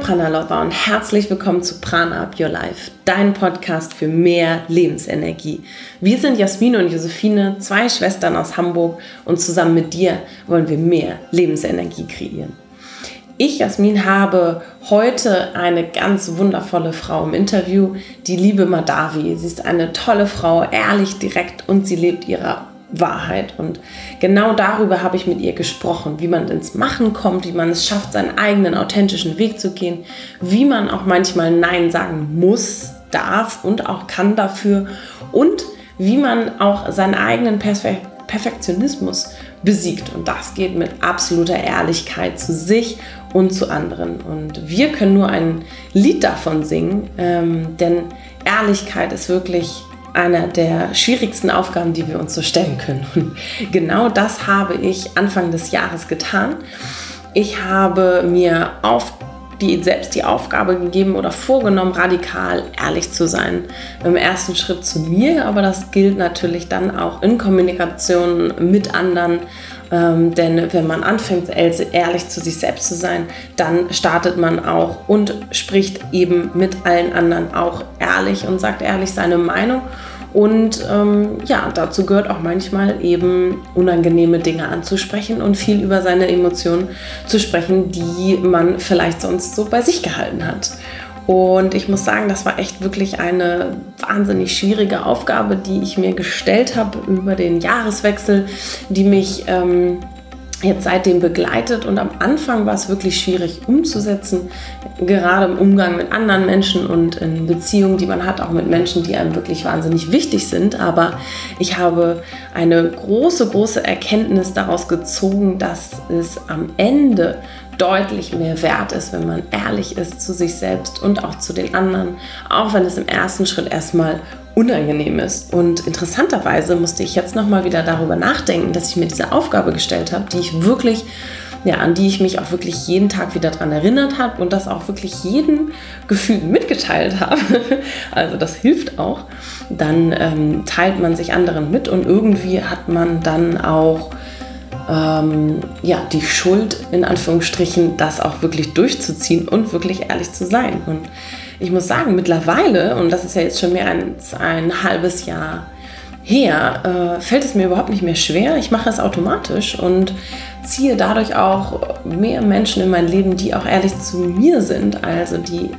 Prana Lover und herzlich willkommen zu Prana Up Your Life, dein Podcast für mehr Lebensenergie. Wir sind Jasmin und Josephine, zwei Schwestern aus Hamburg und zusammen mit dir wollen wir mehr Lebensenergie kreieren. Ich, Jasmin, habe heute eine ganz wundervolle Frau im Interview, die liebe Madavi. Sie ist eine tolle Frau, ehrlich, direkt und sie lebt ihrer Wahrheit. Und genau darüber habe ich mit ihr gesprochen, wie man ins Machen kommt, wie man es schafft, seinen eigenen authentischen Weg zu gehen, wie man auch manchmal Nein sagen muss, darf und auch kann dafür und wie man auch seinen eigenen Perfe Perfektionismus besiegt. Und das geht mit absoluter Ehrlichkeit zu sich und zu anderen. Und wir können nur ein Lied davon singen, ähm, denn Ehrlichkeit ist wirklich einer der schwierigsten Aufgaben, die wir uns so stellen können. Und genau das habe ich Anfang des Jahres getan. Ich habe mir auf die, selbst die Aufgabe gegeben oder vorgenommen, radikal ehrlich zu sein. Im ersten Schritt zu mir, aber das gilt natürlich dann auch in Kommunikation mit anderen. Ähm, denn wenn man anfängt, ehrlich zu sich selbst zu sein, dann startet man auch und spricht eben mit allen anderen auch ehrlich und sagt ehrlich seine Meinung. Und ähm, ja, dazu gehört auch manchmal eben unangenehme Dinge anzusprechen und viel über seine Emotionen zu sprechen, die man vielleicht sonst so bei sich gehalten hat. Und ich muss sagen, das war echt wirklich eine wahnsinnig schwierige Aufgabe, die ich mir gestellt habe über den Jahreswechsel, die mich ähm, jetzt seitdem begleitet und am Anfang war es wirklich schwierig umzusetzen, gerade im Umgang mit anderen Menschen und in Beziehungen, die man hat, auch mit Menschen, die einem wirklich wahnsinnig wichtig sind. Aber ich habe eine große, große Erkenntnis daraus gezogen, dass es am Ende deutlich mehr wert ist, wenn man ehrlich ist zu sich selbst und auch zu den anderen, auch wenn es im ersten Schritt erstmal unangenehm ist. Und interessanterweise musste ich jetzt nochmal wieder darüber nachdenken, dass ich mir diese Aufgabe gestellt habe, die ich wirklich, ja, an die ich mich auch wirklich jeden Tag wieder daran erinnert habe und das auch wirklich jedem Gefühl mitgeteilt habe. also das hilft auch. Dann ähm, teilt man sich anderen mit und irgendwie hat man dann auch ähm, ja, die Schuld in Anführungsstrichen, das auch wirklich durchzuziehen und wirklich ehrlich zu sein. Und ich muss sagen, mittlerweile, und das ist ja jetzt schon mehr als ein halbes Jahr her, äh, fällt es mir überhaupt nicht mehr schwer. Ich mache es automatisch und ziehe dadurch auch mehr Menschen in mein Leben, die auch ehrlich zu mir sind. Also die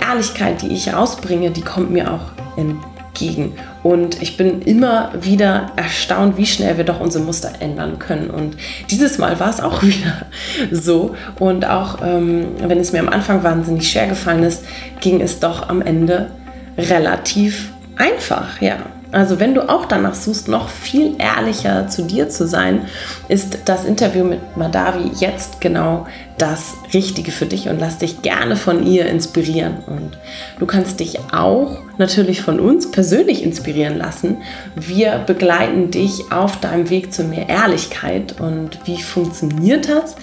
Ehrlichkeit, die ich ausbringe, die kommt mir auch entgegen gegen. Und ich bin immer wieder erstaunt, wie schnell wir doch unsere Muster ändern können. Und dieses Mal war es auch wieder so. Und auch ähm, wenn es mir am Anfang wahnsinnig schwer gefallen ist, ging es doch am Ende relativ einfach, ja. Also wenn du auch danach suchst, noch viel ehrlicher zu dir zu sein, ist das Interview mit Madavi jetzt genau das Richtige für dich und lass dich gerne von ihr inspirieren. Und du kannst dich auch natürlich von uns persönlich inspirieren lassen. Wir begleiten dich auf deinem Weg zu mehr Ehrlichkeit und wie funktioniert das?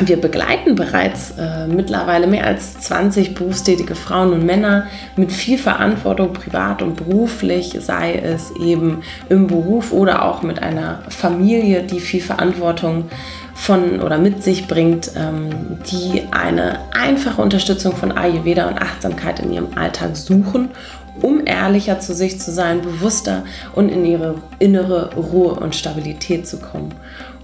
Wir begleiten bereits äh, mittlerweile mehr als 20 berufstätige Frauen und Männer mit viel Verantwortung, privat und beruflich, sei es eben im Beruf oder auch mit einer Familie, die viel Verantwortung von oder mit sich bringt, ähm, die eine einfache Unterstützung von Ayurveda und Achtsamkeit in ihrem Alltag suchen, um ehrlicher zu sich zu sein, bewusster und in ihre innere Ruhe und Stabilität zu kommen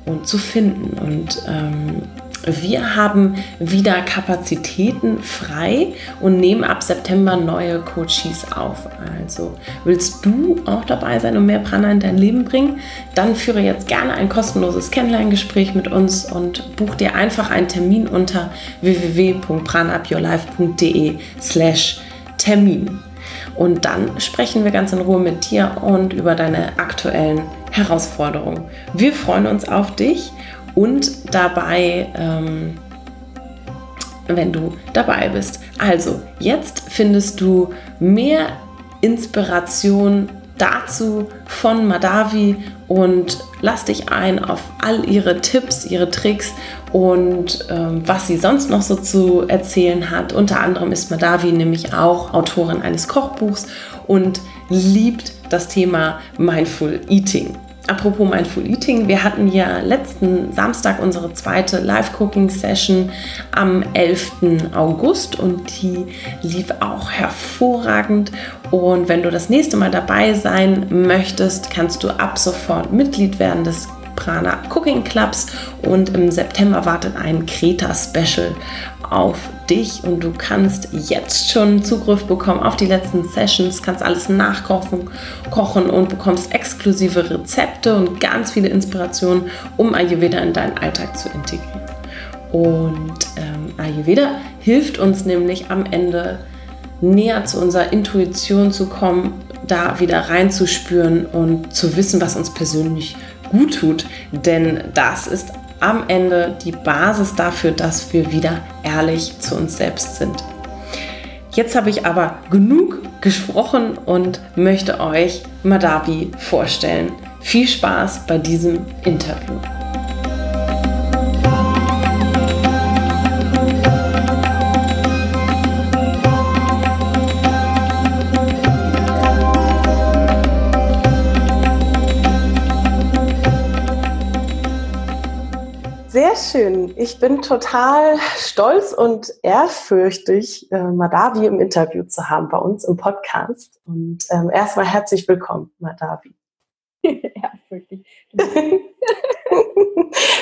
und zu finden. Und ähm, wir haben wieder Kapazitäten frei und nehmen ab September neue Coaches auf. Also willst du auch dabei sein und mehr Prana in dein Leben bringen? Dann führe jetzt gerne ein kostenloses Kennenlerngespräch mit uns und buch dir einfach einen Termin unter www.pranaupyourlife.de slash Termin. Und dann sprechen wir ganz in Ruhe mit dir und über deine aktuellen Herausforderungen. Wir freuen uns auf dich und dabei, ähm, wenn du dabei bist. Also, jetzt findest du mehr Inspiration dazu von Madavi und lass dich ein auf all ihre Tipps, ihre Tricks und ähm, was sie sonst noch so zu erzählen hat. Unter anderem ist Madavi nämlich auch Autorin eines Kochbuchs und liebt das Thema Mindful Eating. Apropos Mindful Eating, wir hatten ja letzten Samstag unsere zweite Live-Cooking-Session am 11. August und die lief auch hervorragend. Und wenn du das nächste Mal dabei sein möchtest, kannst du ab sofort Mitglied werden des Prana Cooking Clubs und im September wartet ein Kreta-Special auf dich und du kannst jetzt schon Zugriff bekommen auf die letzten Sessions, kannst alles nachkochen kochen und bekommst exklusive Rezepte und ganz viele Inspirationen, um Ayurveda in deinen Alltag zu integrieren. Und ähm, Ayurveda hilft uns nämlich am Ende näher zu unserer Intuition zu kommen, da wieder reinzuspüren und zu wissen, was uns persönlich gut tut. Denn das ist am Ende die Basis dafür, dass wir wieder ehrlich zu uns selbst sind. Jetzt habe ich aber genug gesprochen und möchte euch Madavi vorstellen. Viel Spaß bei diesem Interview. Sehr schön. Ich bin total stolz und ehrfürchtig, äh, Madavi im Interview zu haben bei uns im Podcast. Und ähm, erstmal herzlich willkommen, Madavi. Ehrfürchtig.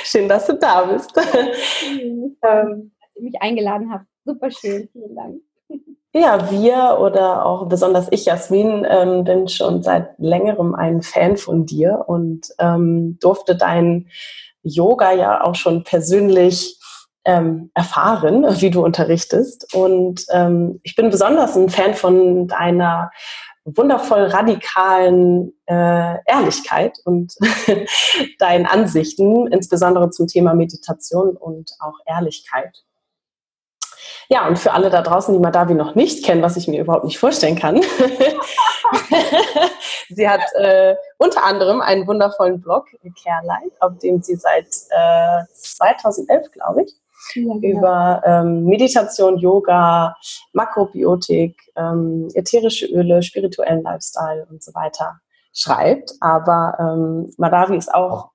schön, dass du da bist. ähm, dass ihr mich eingeladen habt. Super schön. Vielen Dank. Ja, wir oder auch besonders ich, Jasmin, ähm, bin schon seit längerem ein Fan von dir und ähm, durfte dein Yoga ja auch schon persönlich ähm, erfahren, wie du unterrichtest. Und ähm, ich bin besonders ein Fan von deiner wundervoll radikalen äh, Ehrlichkeit und deinen Ansichten, insbesondere zum Thema Meditation und auch Ehrlichkeit. Ja, und für alle da draußen, die Madavi noch nicht kennen, was ich mir überhaupt nicht vorstellen kann. sie hat äh, unter anderem einen wundervollen Blog, Carelight, auf dem sie seit äh, 2011, glaube ich, ja, genau. über ähm, Meditation, Yoga, Makrobiotik, ähm, ätherische Öle, spirituellen Lifestyle und so weiter schreibt. Aber ähm, Madavi ist auch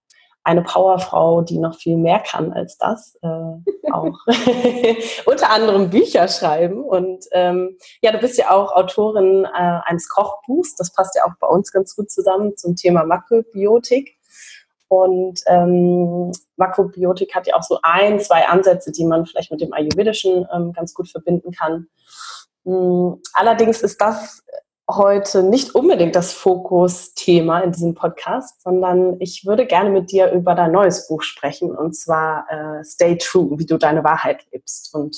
eine Powerfrau, die noch viel mehr kann als das, äh, auch unter anderem Bücher schreiben. Und ähm, ja, du bist ja auch Autorin äh, eines Kochbuchs, das passt ja auch bei uns ganz gut zusammen zum Thema Makrobiotik. Und ähm, Makrobiotik hat ja auch so ein, zwei Ansätze, die man vielleicht mit dem Ayurvedischen ähm, ganz gut verbinden kann. Mhm. Allerdings ist das heute nicht unbedingt das Fokusthema in diesem Podcast, sondern ich würde gerne mit dir über dein neues Buch sprechen und zwar äh, Stay True, wie du deine Wahrheit lebst. Und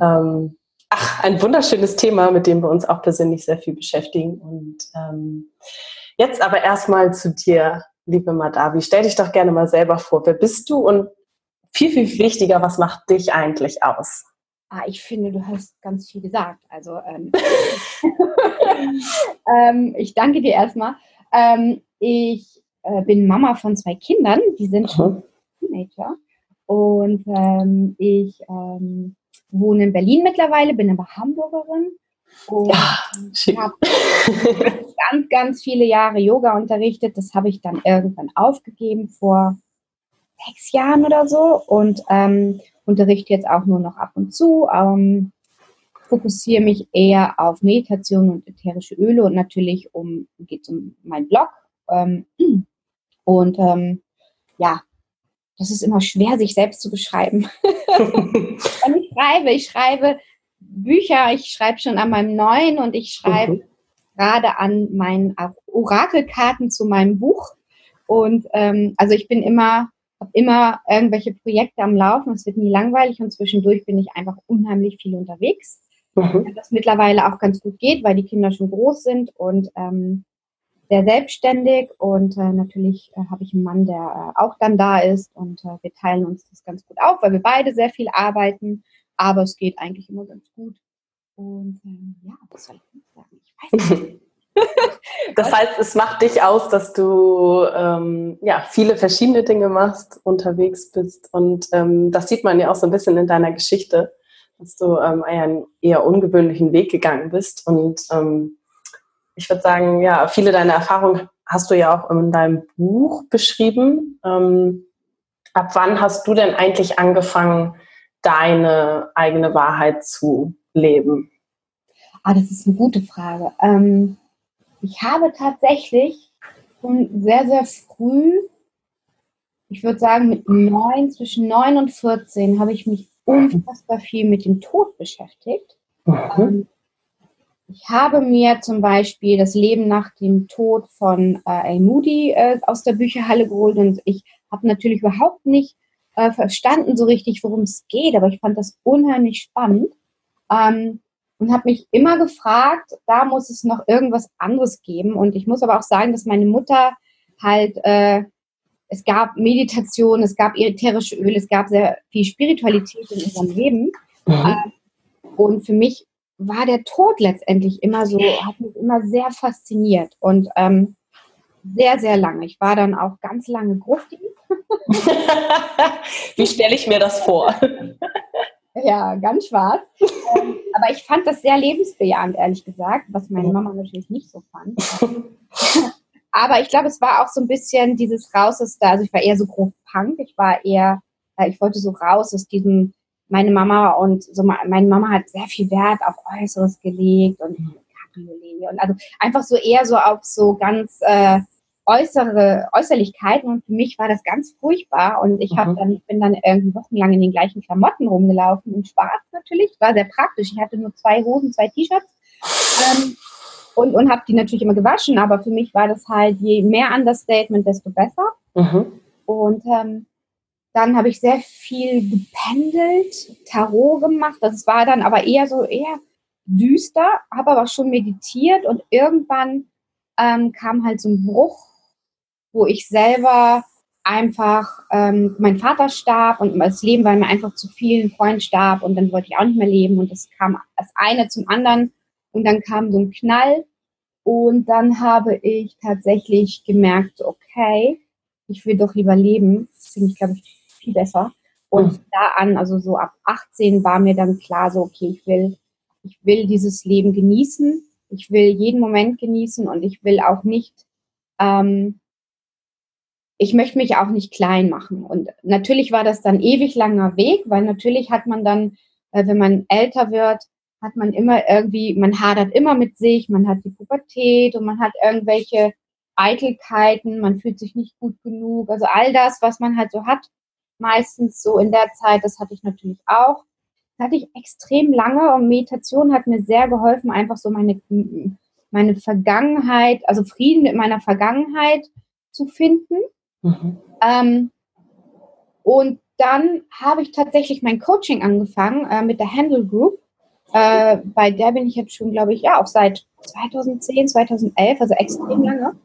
ähm, ach, ein wunderschönes Thema, mit dem wir uns auch persönlich sehr viel beschäftigen. Und ähm, jetzt aber erstmal zu dir, liebe Madavi. Stell dich doch gerne mal selber vor. Wer bist du und viel, viel wichtiger, was macht dich eigentlich aus? Ah, ich finde, du hast ganz viel gesagt. Also ähm, ähm, ich danke dir erstmal. Ähm, ich äh, bin Mama von zwei Kindern, die sind schon Teenager. Und ähm, ich ähm, wohne in Berlin mittlerweile, bin aber Hamburgerin. Und ja, habe ganz, ganz viele Jahre Yoga unterrichtet. Das habe ich dann irgendwann aufgegeben vor sechs Jahren oder so und ähm, unterrichte jetzt auch nur noch ab und zu. Ähm, fokussiere mich eher auf Meditation und ätherische Öle und natürlich um geht es um meinen Blog. Ähm, und ähm, ja, das ist immer schwer, sich selbst zu beschreiben. und ich schreibe, ich schreibe Bücher, ich schreibe schon an meinem neuen und ich schreibe mhm. gerade an meinen Orakelkarten zu meinem Buch. Und ähm, also ich bin immer, habe immer irgendwelche Projekte am Laufen, es wird nie langweilig und zwischendurch bin ich einfach unheimlich viel unterwegs mhm. das mittlerweile auch ganz gut geht, weil die Kinder schon groß sind und ähm, sehr selbstständig und äh, natürlich äh, habe ich einen Mann, der äh, auch dann da ist und äh, wir teilen uns das ganz gut auf, weil wir beide sehr viel arbeiten, aber es geht eigentlich immer ganz gut. Und ähm, ja, was soll ich sagen? Ich weiß nicht. Das heißt, es macht dich aus, dass du ähm, ja, viele verschiedene Dinge machst, unterwegs bist. Und ähm, das sieht man ja auch so ein bisschen in deiner Geschichte dass du ähm, einen eher ungewöhnlichen Weg gegangen bist. Und ähm, ich würde sagen, ja, viele deiner Erfahrungen hast du ja auch in deinem Buch beschrieben. Ähm, ab wann hast du denn eigentlich angefangen, deine eigene Wahrheit zu leben? Ah, das ist eine gute Frage. Ähm, ich habe tatsächlich schon sehr, sehr früh, ich würde sagen mit neun, zwischen neun und 14, habe ich mich unfassbar viel mit dem Tod beschäftigt. Mhm. Ich habe mir zum Beispiel das Leben nach dem Tod von äh, A. Moody äh, aus der Bücherhalle geholt und ich habe natürlich überhaupt nicht äh, verstanden so richtig, worum es geht, aber ich fand das unheimlich spannend ähm, und habe mich immer gefragt, da muss es noch irgendwas anderes geben und ich muss aber auch sagen, dass meine Mutter halt, äh, es gab Meditation, es gab ätherische Öle, es gab sehr viel Spiritualität in unserem Leben mhm. äh, und für mich war der Tod letztendlich immer so, hat mich immer sehr fasziniert und ähm, sehr, sehr lange. Ich war dann auch ganz lange Grufti. Wie stelle ich mir das vor? ja, ganz schwarz. Ähm, aber ich fand das sehr lebensbejahend, ehrlich gesagt, was meine Mama natürlich nicht so fand. aber ich glaube, es war auch so ein bisschen dieses Raus aus da, also ich war eher so grob Punk, ich war eher, äh, ich wollte so raus aus diesem meine Mama und so meine Mama hat sehr viel Wert auf Äußeres gelegt und Cabriolet und also einfach so eher so auf so ganz äh, äußere Äußerlichkeiten und für mich war das ganz furchtbar und ich habe mhm. dann bin dann irgendwie wochenlang in den gleichen Klamotten rumgelaufen in Schwarz natürlich war sehr praktisch ich hatte nur zwei Hosen zwei T-Shirts ähm, und und habe die natürlich immer gewaschen aber für mich war das halt je mehr Understatement desto besser mhm. und ähm, dann habe ich sehr viel gependelt, Tarot gemacht. Das war dann aber eher so eher düster, habe aber schon meditiert und irgendwann ähm, kam halt so ein Bruch, wo ich selber einfach, ähm, mein Vater starb und das Leben war mir einfach zu viel, ein Freund starb und dann wollte ich auch nicht mehr leben und das kam das eine zum anderen und dann kam so ein Knall und dann habe ich tatsächlich gemerkt, okay, ich will doch lieber leben. Das finde ich, glaube ich, viel besser. Und mhm. da an, also so ab 18 war mir dann klar, so, okay, ich will, ich will dieses Leben genießen. Ich will jeden Moment genießen und ich will auch nicht, ähm, ich möchte mich auch nicht klein machen. Und natürlich war das dann ewig langer Weg, weil natürlich hat man dann, äh, wenn man älter wird, hat man immer irgendwie, man hadert immer mit sich, man hat die Pubertät und man hat irgendwelche Eitelkeiten, man fühlt sich nicht gut genug. Also all das, was man halt so hat, meistens so in der Zeit, das hatte ich natürlich auch. Das hatte ich extrem lange und Meditation hat mir sehr geholfen, einfach so meine, meine Vergangenheit, also Frieden mit meiner Vergangenheit zu finden. Mhm. Ähm, und dann habe ich tatsächlich mein Coaching angefangen äh, mit der Handle Group. Äh, bei der bin ich jetzt schon, glaube ich, ja, auch seit 2010, 2011, also extrem lange.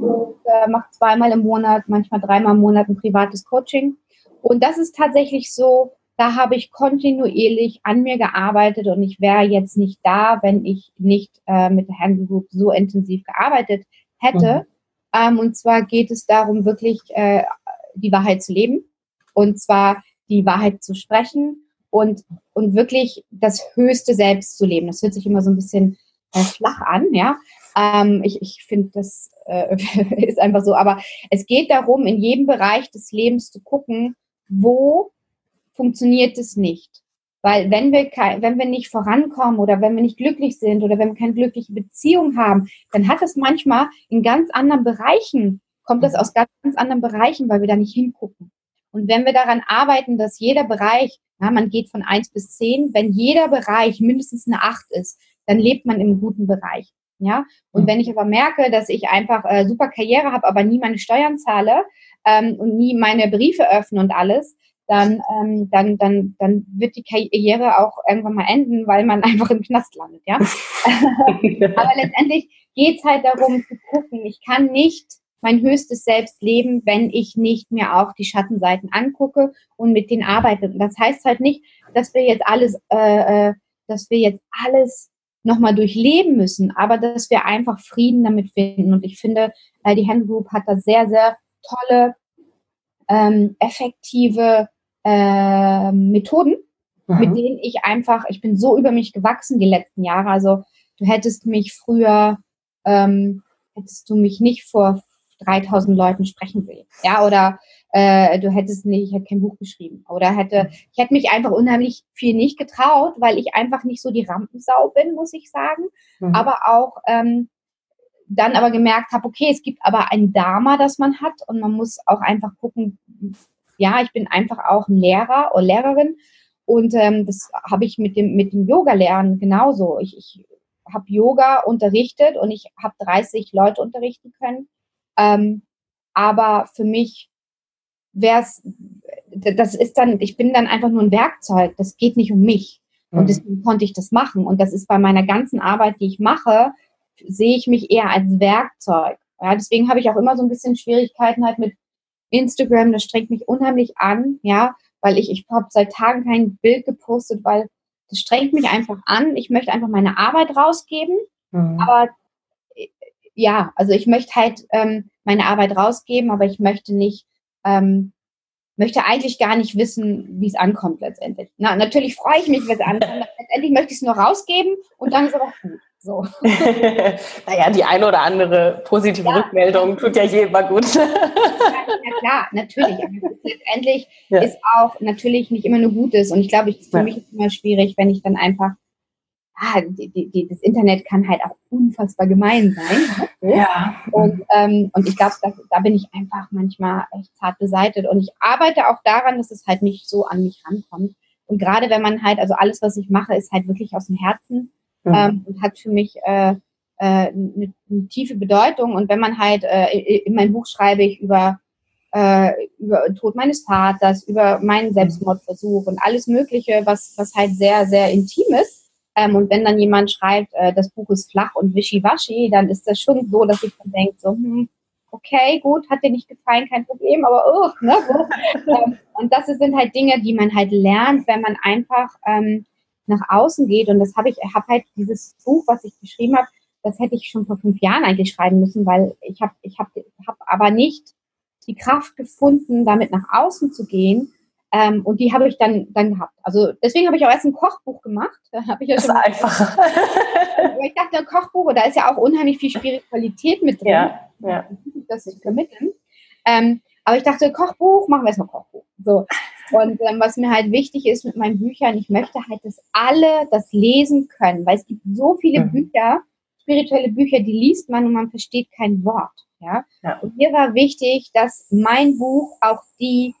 Und äh, mache zweimal im Monat, manchmal dreimal im Monat ein privates Coaching. Und das ist tatsächlich so, da habe ich kontinuierlich an mir gearbeitet und ich wäre jetzt nicht da, wenn ich nicht äh, mit der Handle Group so intensiv gearbeitet hätte. Mhm. Ähm, und zwar geht es darum, wirklich äh, die Wahrheit zu leben und zwar die Wahrheit zu sprechen und, und wirklich das höchste Selbst zu leben. Das hört sich immer so ein bisschen äh, flach an, ja. Ähm, ich ich finde, das äh, ist einfach so. Aber es geht darum, in jedem Bereich des Lebens zu gucken, wo funktioniert es nicht. Weil wenn wir, wenn wir nicht vorankommen oder wenn wir nicht glücklich sind oder wenn wir keine glückliche Beziehung haben, dann hat es manchmal in ganz anderen Bereichen, kommt das aus ganz anderen Bereichen, weil wir da nicht hingucken. Und wenn wir daran arbeiten, dass jeder Bereich, ja, man geht von eins bis zehn, wenn jeder Bereich mindestens eine acht ist, dann lebt man im guten Bereich. Ja, und wenn ich aber merke, dass ich einfach äh, super Karriere habe, aber nie meine Steuern zahle, ähm, und nie meine Briefe öffne und alles, dann, ähm, dann, dann, dann wird die Karriere auch irgendwann mal enden, weil man einfach im Knast landet, ja. Aber letztendlich geht es halt darum zu gucken, ich kann nicht mein höchstes Selbst leben, wenn ich nicht mir auch die Schattenseiten angucke und mit denen arbeite. das heißt halt nicht, dass wir jetzt alles, äh, äh dass wir jetzt alles nochmal durchleben müssen, aber dass wir einfach Frieden damit finden. Und ich finde, äh, die Hand Group hat da sehr, sehr tolle, ähm, effektive äh, Methoden, mhm. mit denen ich einfach, ich bin so über mich gewachsen die letzten Jahre. Also du hättest mich früher, ähm, hättest du mich nicht vor 3000 Leuten sprechen sehen. Ja, oder äh, du hättest nicht, ich hätte kein Buch geschrieben. Oder hätte, ich hätte mich einfach unheimlich viel nicht getraut, weil ich einfach nicht so die Rampensau bin, muss ich sagen. Mhm. Aber auch ähm, dann aber gemerkt habe, okay, es gibt aber ein Dharma, das man hat und man muss auch einfach gucken, ja, ich bin einfach auch ein Lehrer oder Lehrerin und ähm, das habe ich mit dem, mit dem Yoga-Lernen genauso. Ich, ich habe Yoga unterrichtet und ich habe 30 Leute unterrichten können. Ähm, aber für mich wäre es, das ist dann, ich bin dann einfach nur ein Werkzeug. Das geht nicht um mich. Und mhm. deswegen konnte ich das machen. Und das ist bei meiner ganzen Arbeit, die ich mache, sehe ich mich eher als Werkzeug. Ja, deswegen habe ich auch immer so ein bisschen Schwierigkeiten halt mit Instagram. Das strengt mich unheimlich an, ja, weil ich, ich habe seit Tagen kein Bild gepostet, weil das strengt mich einfach an. Ich möchte einfach meine Arbeit rausgeben. Mhm. Aber äh, ja, also ich möchte halt ähm, meine Arbeit rausgeben, aber ich möchte nicht, ähm, möchte eigentlich gar nicht wissen, wie es ankommt letztendlich. Na, natürlich freue ich mich, wenn es ankommt. letztendlich möchte ich es nur rausgeben und dann ist es auch gut. So. naja, die eine oder andere positive ja. Rückmeldung tut ja jedem mal gut. ja, ja, klar, natürlich. Aber letztendlich ja. ist auch natürlich nicht immer nur Gutes. Und ich glaube, für mich ist es immer schwierig, wenn ich dann einfach, ah, die, die, das Internet kann halt auch unfassbar gemein sein. Ne? Ja. Und, ähm, und ich glaube, da, da bin ich einfach manchmal echt zart beseitigt. Und ich arbeite auch daran, dass es halt nicht so an mich rankommt. Und gerade wenn man halt, also alles, was ich mache, ist halt wirklich aus dem Herzen mhm. ähm, und hat für mich äh, äh, eine, eine, tiefe Bedeutung. Und wenn man halt, äh, in meinem Buch schreibe ich über, äh, über den Tod meines Vaters, über meinen Selbstmordversuch und alles Mögliche, was, was halt sehr, sehr intim ist. Ähm, und wenn dann jemand schreibt, äh, das Buch ist flach und wischiwaschi, dann ist das schon so, dass ich dann denke, so, hm, okay, gut, hat dir nicht gefallen, kein Problem, aber oh, ne, so. ähm, und das sind halt Dinge, die man halt lernt, wenn man einfach ähm, nach außen geht. Und das habe ich, habe halt dieses Buch, was ich geschrieben habe, das hätte ich schon vor fünf Jahren eigentlich schreiben müssen, weil ich habe, ich habe, hab aber nicht die Kraft gefunden, damit nach außen zu gehen. Ähm, und die habe ich dann, dann gehabt. Also deswegen habe ich auch erst ein Kochbuch gemacht. Da habe ich ja das schon ist einfach. ich dachte, ein Kochbuch, da ist ja auch unheimlich viel Spiritualität mit drin, ja, ja. das zu vermitteln. Ähm, aber ich dachte, Kochbuch, machen wir erstmal Kochbuch. So. Und ähm, was mir halt wichtig ist mit meinen Büchern, ich möchte halt, dass alle das lesen können, weil es gibt so viele mhm. Bücher, spirituelle Bücher, die liest man und man versteht kein Wort. Ja? ja? Und mir war wichtig, dass mein Buch auch die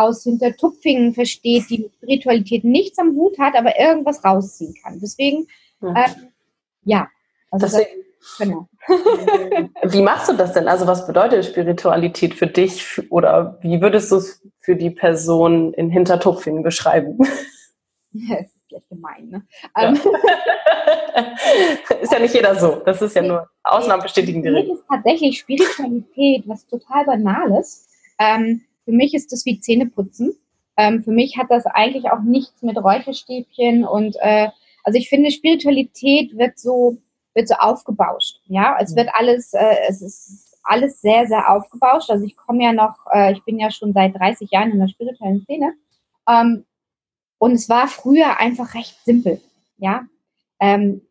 aus Hintertupfingen versteht, die mit Spiritualität nichts am Hut hat, aber irgendwas rausziehen kann. Deswegen, mhm. äh, ja. Also Deswegen, Genau. wie machst du das denn? Also was bedeutet Spiritualität für dich oder wie würdest du es für die Person in Hintertupfingen beschreiben? Ja, das ist vielleicht gemein, ne? Ja. Ähm. ist ja nicht jeder so. Das ist ja nur Ausnahmen bestätigen die Regel. ist tatsächlich Spiritualität was total Banales. Ähm, für mich ist das wie Zähneputzen. Ähm, für mich hat das eigentlich auch nichts mit Räucherstäbchen und äh, also ich finde, Spiritualität wird so wird so aufgebauscht. Ja, es wird alles, äh, es ist alles sehr, sehr aufgebauscht. Also ich komme ja noch, äh, ich bin ja schon seit 30 Jahren in der spirituellen Szene. Ähm, und es war früher einfach recht simpel. Ja. Ähm,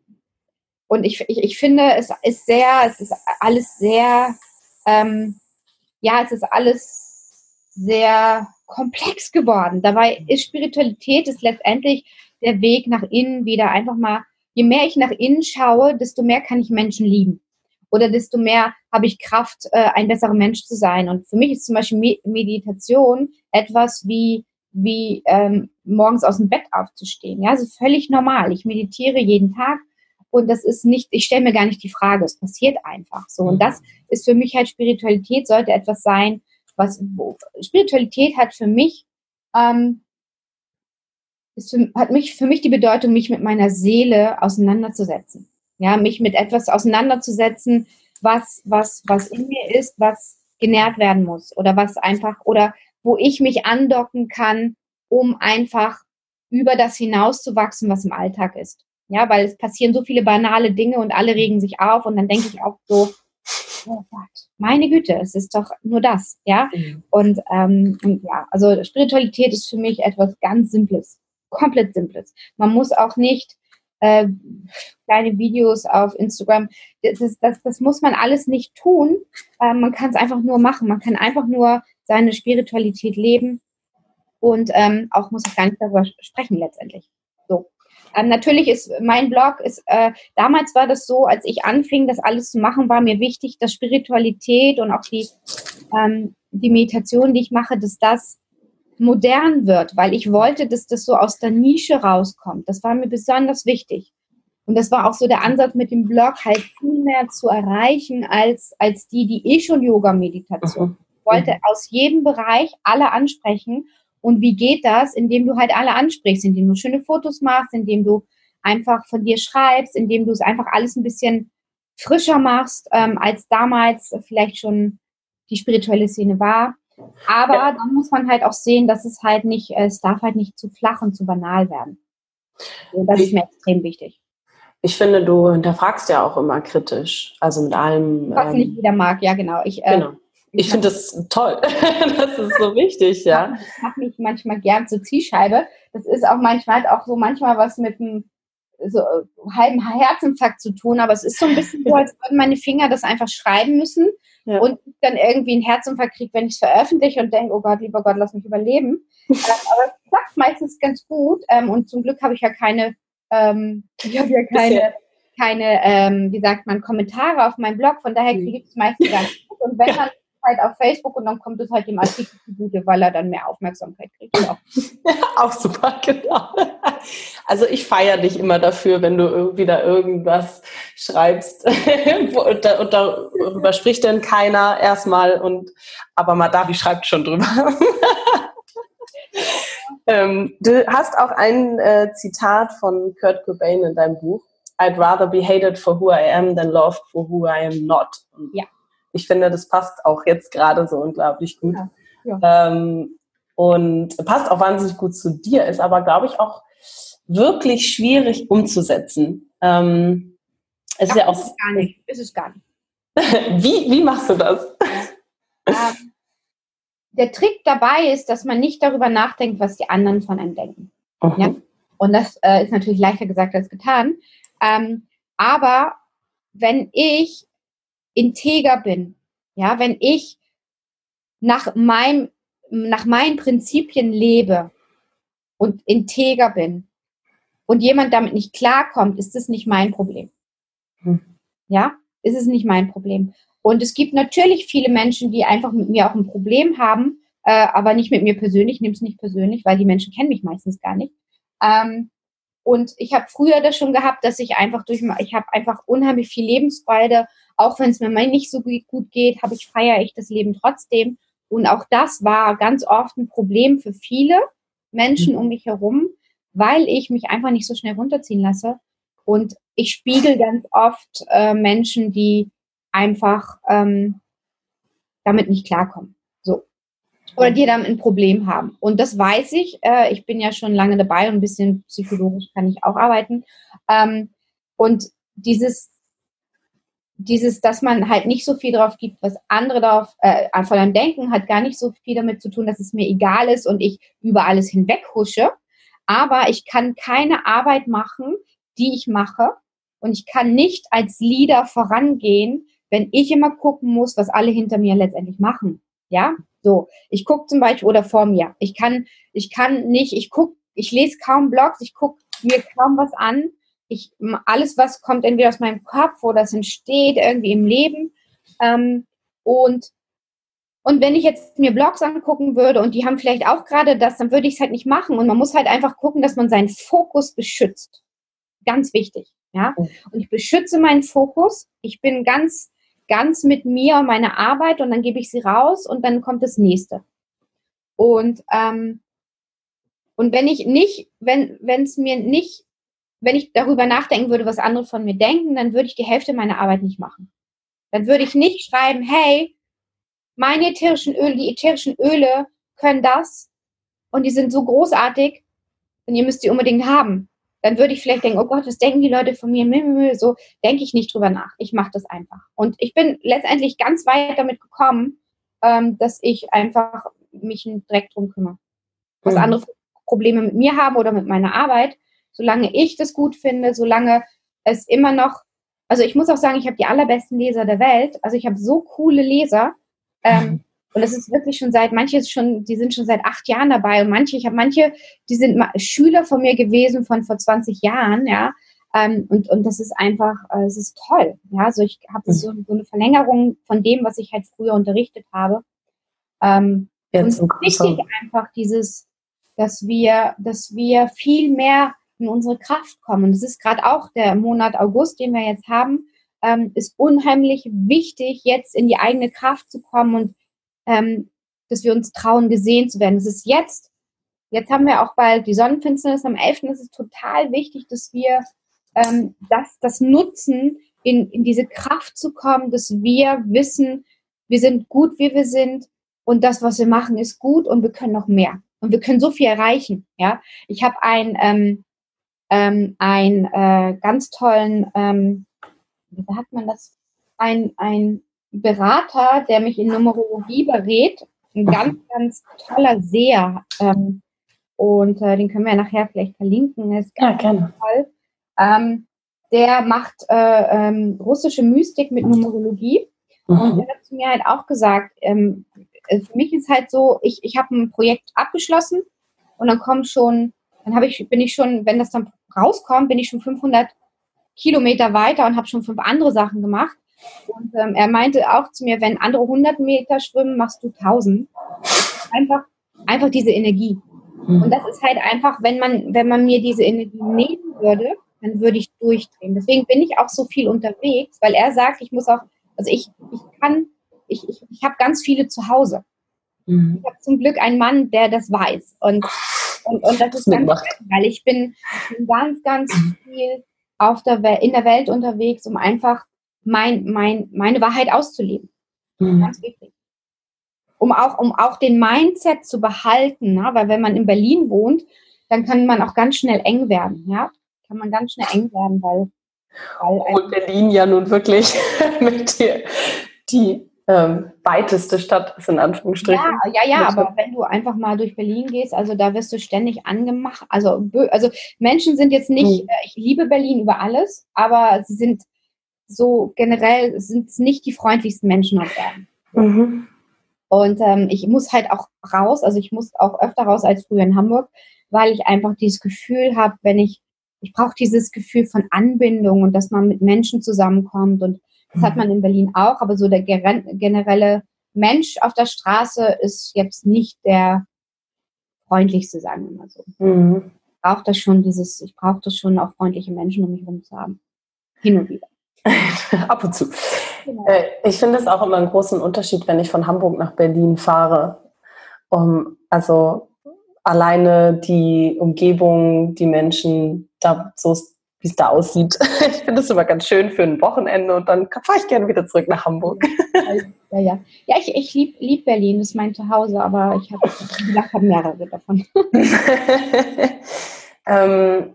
und ich, ich, ich finde, es ist sehr, es ist alles sehr, ähm, ja, es ist alles sehr komplex geworden. Dabei ist Spiritualität ist letztendlich der Weg nach innen wieder einfach mal je mehr ich nach innen schaue, desto mehr kann ich Menschen lieben. Oder desto mehr habe ich Kraft, äh, ein besserer Mensch zu sein. Und für mich ist zum Beispiel Meditation etwas wie, wie ähm, morgens aus dem Bett aufzustehen. Ja, also völlig normal. Ich meditiere jeden Tag und das ist nicht, ich stelle mir gar nicht die Frage, es passiert einfach so. Und mhm. das ist für mich halt Spiritualität, sollte etwas sein, was, wo, Spiritualität hat für mich ähm, für, hat mich für mich die Bedeutung, mich mit meiner Seele auseinanderzusetzen. Ja, mich mit etwas auseinanderzusetzen, was, was, was in mir ist, was genährt werden muss oder was einfach, oder wo ich mich andocken kann, um einfach über das hinauszuwachsen, was im Alltag ist. Ja, weil es passieren so viele banale Dinge und alle regen sich auf und dann denke ich auch so, oh Gott, meine Güte, es ist doch nur das, ja. Mhm. Und, ähm, und ja, also Spiritualität ist für mich etwas ganz Simples komplett simples. Man muss auch nicht äh, kleine Videos auf Instagram. Das, ist, das, das muss man alles nicht tun. Äh, man kann es einfach nur machen. Man kann einfach nur seine Spiritualität leben und ähm, auch muss ich gar nicht darüber sprechen letztendlich. So. Ähm, natürlich ist mein Blog, ist, äh, damals war das so, als ich anfing, das alles zu machen, war mir wichtig, dass Spiritualität und auch die, ähm, die Meditation, die ich mache, dass das modern wird, weil ich wollte, dass das so aus der Nische rauskommt. Das war mir besonders wichtig. Und das war auch so der Ansatz mit dem Blog, halt viel mehr zu erreichen als, als die, die eh schon Yoga-Meditation. Ich wollte aus jedem Bereich alle ansprechen und wie geht das? Indem du halt alle ansprichst, indem du schöne Fotos machst, indem du einfach von dir schreibst, indem du es einfach alles ein bisschen frischer machst, ähm, als damals vielleicht schon die spirituelle Szene war. Aber ja. dann muss man halt auch sehen, dass es halt nicht, es darf halt nicht zu flach und zu banal werden. Und das ich, ist mir extrem wichtig. Ich finde, du hinterfragst ja auch immer kritisch. Also mit allem. Was ähm, nicht jeder mag, ja, genau. Ich, äh, genau. Ich finde das toll. das ist so wichtig, ja. Ich mache mich manchmal gern zur Zielscheibe. Das ist auch manchmal auch so manchmal was mit einem so äh, halben Herzinfarkt zu tun, aber es ist so ein bisschen so, als würden meine Finger das einfach schreiben müssen ja. und dann irgendwie einen Herzinfarkt kriege, wenn ich es veröffentliche und denke, oh Gott, lieber Gott, lass mich überleben. aber es klappt meistens ganz gut ähm, und zum Glück habe ich ja keine, ähm, ich habe ja keine, keine ähm, wie sagt man, Kommentare auf meinem Blog, von daher kriege ich es meistens ganz gut und wenn man halt auf Facebook und dann kommt es halt dem Artikel zugute, weil er dann mehr Aufmerksamkeit kriegt. Ja. auch super, genau. Also ich feiere dich immer dafür, wenn du irgendwie da irgendwas schreibst und, da, und darüber spricht dann keiner erstmal und aber Madavi schreibt schon drüber. ähm, du hast auch ein äh, Zitat von Kurt Cobain in deinem Buch. I'd rather be hated for who I am than loved for who I am not. ja ich finde, das passt auch jetzt gerade so unglaublich gut. Ja, ja. Ähm, und passt auch wahnsinnig gut zu dir, ist aber, glaube ich, auch wirklich schwierig umzusetzen. Ähm, Ach, ist ja auch. Ist es gar nicht. Ist es gar nicht. wie, wie machst du das? Ähm, der Trick dabei ist, dass man nicht darüber nachdenkt, was die anderen von einem denken. Uh Ja? Und das äh, ist natürlich leichter gesagt als getan. Ähm, aber wenn ich integer bin, ja, wenn ich nach meinem, nach meinen Prinzipien lebe und integer bin und jemand damit nicht klarkommt, ist das nicht mein Problem. Hm. Ja, ist es nicht mein Problem. Und es gibt natürlich viele Menschen, die einfach mit mir auch ein Problem haben, äh, aber nicht mit mir persönlich, nimm es nicht persönlich, weil die Menschen kennen mich meistens gar nicht. Ähm, und ich habe früher das schon gehabt, dass ich einfach durch, ich habe einfach unheimlich viel Lebensfreude auch wenn es mir mal nicht so gut geht, habe ich feiere ich das Leben trotzdem. Und auch das war ganz oft ein Problem für viele Menschen mhm. um mich herum, weil ich mich einfach nicht so schnell runterziehen lasse. Und ich spiegel ganz oft äh, Menschen, die einfach ähm, damit nicht klarkommen. So. Oder die damit ein Problem haben. Und das weiß ich. Äh, ich bin ja schon lange dabei und ein bisschen psychologisch kann ich auch arbeiten. Ähm, und dieses dieses, dass man halt nicht so viel darauf gibt, was andere darauf äh, von einem denken, hat gar nicht so viel damit zu tun, dass es mir egal ist und ich über alles hinweg husche. Aber ich kann keine Arbeit machen, die ich mache. Und ich kann nicht als Leader vorangehen, wenn ich immer gucken muss, was alle hinter mir letztendlich machen. Ja, so. Ich gucke zum Beispiel oder vor mir. Ich kann, ich kann nicht, ich gucke, ich lese kaum Blogs, ich gucke mir kaum was an ich, alles, was kommt entweder aus meinem Kopf oder es entsteht irgendwie im Leben. Ähm, und, und wenn ich jetzt mir Blogs angucken würde und die haben vielleicht auch gerade das, dann würde ich es halt nicht machen. Und man muss halt einfach gucken, dass man seinen Fokus beschützt. Ganz wichtig. Ja? Und ich beschütze meinen Fokus. Ich bin ganz, ganz mit mir und meiner Arbeit und dann gebe ich sie raus und dann kommt das nächste. Und, ähm, und wenn ich nicht, wenn es mir nicht wenn ich darüber nachdenken würde, was andere von mir denken, dann würde ich die Hälfte meiner Arbeit nicht machen. Dann würde ich nicht schreiben, hey, meine ätherischen Öle, die ätherischen Öle können das und die sind so großartig und ihr müsst sie unbedingt haben. Dann würde ich vielleicht denken, oh Gott, was denken die Leute von mir? So denke ich nicht drüber nach. Ich mache das einfach. Und ich bin letztendlich ganz weit damit gekommen, ähm, dass ich einfach mich direkt drum kümmere. Was mhm. andere Probleme mit mir haben oder mit meiner Arbeit, solange ich das gut finde, solange es immer noch, also ich muss auch sagen, ich habe die allerbesten Leser der Welt. Also ich habe so coole Leser. Ähm, mhm. Und das ist wirklich schon seit, manche schon, die sind schon seit acht Jahren dabei und manche, ich habe manche, die sind Schüler von mir gewesen von vor 20 Jahren, ja. Ähm, und, und das ist einfach, äh, es ist toll. Ja, also ich habe mhm. so, so, eine Verlängerung von dem, was ich halt früher unterrichtet habe. Ähm, Jetzt und wichtig einfach dieses, dass wir, dass wir viel mehr in unsere Kraft kommen. Das ist gerade auch der Monat August, den wir jetzt haben, ähm, ist unheimlich wichtig, jetzt in die eigene Kraft zu kommen und ähm, dass wir uns trauen, gesehen zu werden. Das ist jetzt. Jetzt haben wir auch bald die Sonnenfinsternis am 11. Das ist total wichtig, dass wir ähm, das, das nutzen, in, in diese Kraft zu kommen, dass wir wissen, wir sind gut, wie wir sind und das, was wir machen, ist gut und wir können noch mehr. Und wir können so viel erreichen. Ja, ich habe ein ähm, ähm, einen äh, ganz tollen, ähm, wie sagt man das, ein, ein Berater, der mich in Numerologie berät, ein ganz, ganz toller Seher. Ähm, und äh, den können wir ja nachher vielleicht verlinken. ist ja, gerne. toll. Ähm, der macht äh, ähm, russische Mystik mit Numerologie. Mhm. Und er hat zu mir halt auch gesagt, ähm, äh, für mich ist halt so, ich, ich habe ein Projekt abgeschlossen und dann kommen schon, dann habe ich, bin ich schon, wenn das dann rauskommt, bin ich schon 500 Kilometer weiter und habe schon fünf andere Sachen gemacht. Und ähm, er meinte auch zu mir, wenn andere 100 Meter schwimmen, machst du 1000. Einfach, einfach diese Energie. Mhm. Und das ist halt einfach, wenn man, wenn man mir diese Energie nehmen würde, dann würde ich durchdrehen. Deswegen bin ich auch so viel unterwegs, weil er sagt, ich muss auch, also ich, ich kann, ich, ich, ich habe ganz viele zu Hause. Mhm. Ich habe zum Glück einen Mann, der das weiß. Und, und, und das ist ganz weil ich bin, bin ganz, ganz viel auf der Welt, in der Welt unterwegs, um einfach mein, mein, meine Wahrheit auszuleben. Mhm. Ganz wichtig. Um auch, um auch den Mindset zu behalten, ne? weil wenn man in Berlin wohnt, dann kann man auch ganz schnell eng werden. Ja? Kann man ganz schnell eng werden, weil. weil Obwohl Berlin ja nun wirklich mit dir die ähm, weiteste Stadt ist, in Anführungsstrichen. Ja, ja, ja, aber wenn du einfach mal durch Berlin gehst, also da wirst du ständig angemacht. Also, also Menschen sind jetzt nicht, mhm. ich liebe Berlin über alles, aber sie sind so generell sind es nicht die freundlichsten Menschen auf Erden. Mhm. Und ähm, ich muss halt auch raus, also ich muss auch öfter raus als früher in Hamburg, weil ich einfach dieses Gefühl habe, wenn ich, ich brauche dieses Gefühl von Anbindung und dass man mit Menschen zusammenkommt und das hat man in Berlin auch, aber so der generelle Mensch auf der Straße ist jetzt nicht der freundlichste, sagen wir mal so. Mhm. Ich brauche das schon, dieses, ich brauche das schon, auch freundliche Menschen um mich herum zu haben. Hin und wieder. Ab und zu. Genau. Ich finde es auch immer einen großen Unterschied, wenn ich von Hamburg nach Berlin fahre. Um, also alleine die Umgebung, die Menschen, da so wie es da aussieht. Ich finde es immer ganz schön für ein Wochenende und dann fahre ich gerne wieder zurück nach Hamburg. Ja, ja. Ja, ich, ich liebe lieb Berlin, das ist mein Zuhause, aber ich habe hab mehrere davon. ähm,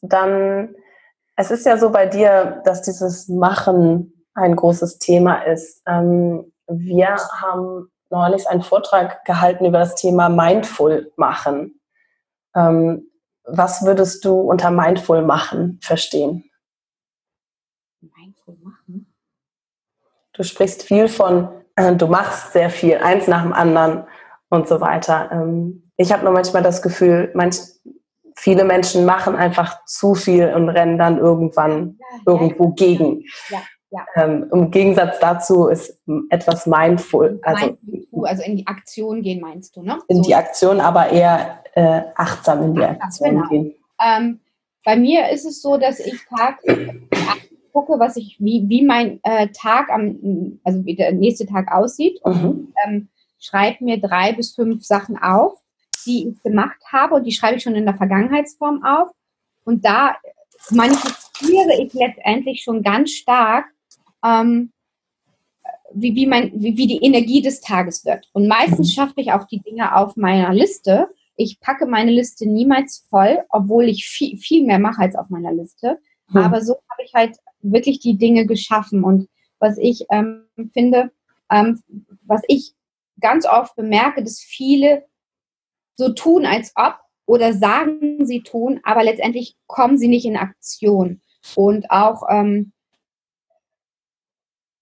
dann es ist ja so bei dir, dass dieses Machen ein großes Thema ist. Ähm, wir haben neulich einen Vortrag gehalten über das Thema Mindful machen. Ähm, was würdest du unter Mindful machen verstehen? Mindful machen? Du sprichst viel von, äh, du machst sehr viel, eins nach dem anderen und so weiter. Ähm, ich habe nur manchmal das Gefühl, manch, viele Menschen machen einfach zu viel und rennen dann irgendwann ja, irgendwo ja, gegen. Ja, ähm, Im Gegensatz dazu ist etwas mindful. Also, also in die Aktion gehen, meinst du, ne? In so. die Aktion, aber eher äh, achtsam in die Aktion genau. gehen. Ähm, bei mir ist es so, dass ich Tag gucke, was ich, wie, wie mein äh, Tag am, also wie der nächste Tag aussieht und mhm. ähm, schreibe mir drei bis fünf Sachen auf die ich gemacht habe und die schreibe ich schon in der Vergangenheitsform auf. Und da manifestiere ich letztendlich schon ganz stark, ähm, wie, wie, mein, wie, wie die Energie des Tages wird. Und meistens schaffe ich auch die Dinge auf meiner Liste. Ich packe meine Liste niemals voll, obwohl ich viel, viel mehr mache als auf meiner Liste. Hm. Aber so habe ich halt wirklich die Dinge geschaffen. Und was ich ähm, finde, ähm, was ich ganz oft bemerke, dass viele so tun, als ob oder sagen, sie tun, aber letztendlich kommen sie nicht in Aktion. Und auch ähm,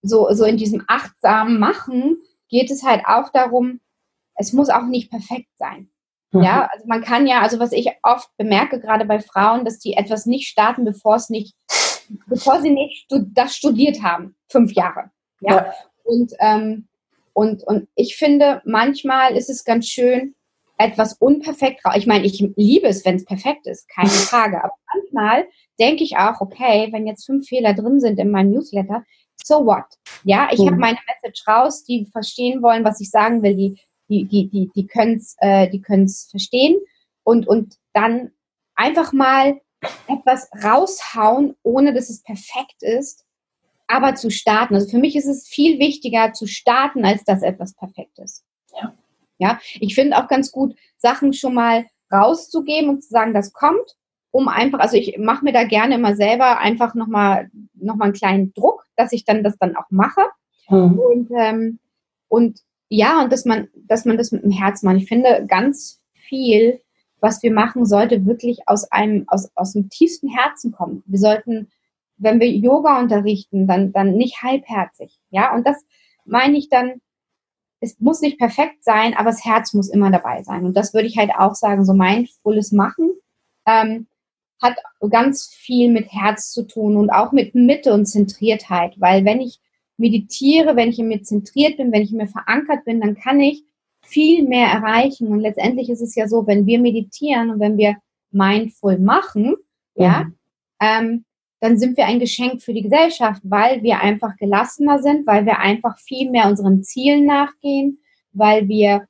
so, so in diesem achtsamen Machen geht es halt auch darum, es muss auch nicht perfekt sein. Mhm. Ja, also man kann ja, also was ich oft bemerke, gerade bei Frauen, dass die etwas nicht starten, bevor es nicht, bevor sie nicht das studiert haben, fünf Jahre. Ja. ja. Und, ähm, und, und ich finde, manchmal ist es ganz schön, etwas unperfekt. Ich meine, ich liebe es, wenn es perfekt ist, keine Frage. Aber manchmal denke ich auch, okay, wenn jetzt fünf Fehler drin sind in meinem Newsletter, so what? Ja, ich mhm. habe meine Message raus, die verstehen wollen, was ich sagen will, die, die, die, die, die können es äh, die können's verstehen und, und dann einfach mal etwas raushauen, ohne dass es perfekt ist, aber zu starten. Also für mich ist es viel wichtiger zu starten, als dass etwas perfekt ist. Ja. Ja, ich finde auch ganz gut, Sachen schon mal rauszugeben und zu sagen, das kommt, um einfach, also ich mache mir da gerne immer selber einfach nochmal noch mal einen kleinen Druck, dass ich dann das dann auch mache. Mhm. Und, ähm, und ja, und dass man, dass man das mit dem Herz macht. Ich finde, ganz viel, was wir machen, sollte wirklich aus einem, aus, aus dem tiefsten Herzen kommen. Wir sollten, wenn wir Yoga unterrichten, dann, dann nicht halbherzig. Ja, und das meine ich dann, es muss nicht perfekt sein, aber das Herz muss immer dabei sein. Und das würde ich halt auch sagen, so mindfulles Machen ähm, hat ganz viel mit Herz zu tun und auch mit Mitte und Zentriertheit. Weil wenn ich meditiere, wenn ich in mir zentriert bin, wenn ich in mir verankert bin, dann kann ich viel mehr erreichen. Und letztendlich ist es ja so, wenn wir meditieren und wenn wir mindful machen, ja, ja ähm, dann sind wir ein Geschenk für die Gesellschaft, weil wir einfach gelassener sind, weil wir einfach viel mehr unseren Zielen nachgehen, weil wir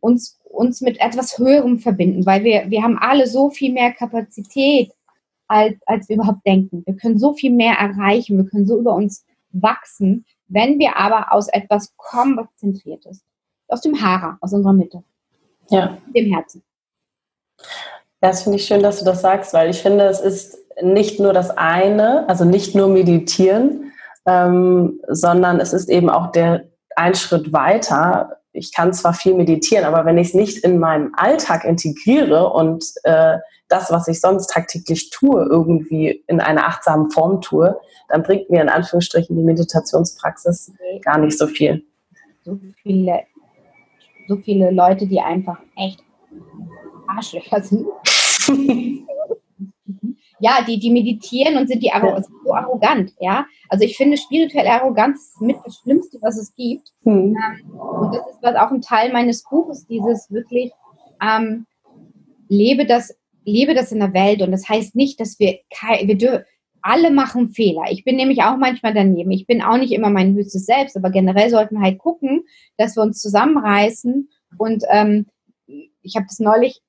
uns, uns mit etwas Höherem verbinden, weil wir, wir haben alle so viel mehr Kapazität, als, als wir überhaupt denken. Wir können so viel mehr erreichen, wir können so über uns wachsen, wenn wir aber aus etwas kommen, was zentriert ist. Aus dem Hara, aus unserer Mitte. Ja. Dem Herzen. Das finde ich schön, dass du das sagst, weil ich finde, es ist nicht nur das eine, also nicht nur meditieren, ähm, sondern es ist eben auch der ein Schritt weiter. Ich kann zwar viel meditieren, aber wenn ich es nicht in meinen Alltag integriere und äh, das, was ich sonst tagtäglich tue, irgendwie in einer achtsamen Form tue, dann bringt mir in Anführungsstrichen die Meditationspraxis gar nicht so viel. So viele, so viele Leute, die einfach echt Arschlöcher sind. ja, die, die meditieren und sind die arro so arrogant, ja. Also ich finde spirituelle Arroganz ist mit das Schlimmste, was es gibt. Mhm. Ähm, und das ist was auch ein Teil meines Buches, dieses wirklich ähm, lebe das, lebe das in der Welt. Und das heißt nicht, dass wir wir alle machen Fehler. Ich bin nämlich auch manchmal daneben. Ich bin auch nicht immer mein höchstes Selbst, aber generell sollten wir halt gucken, dass wir uns zusammenreißen. Und ähm, ich habe das neulich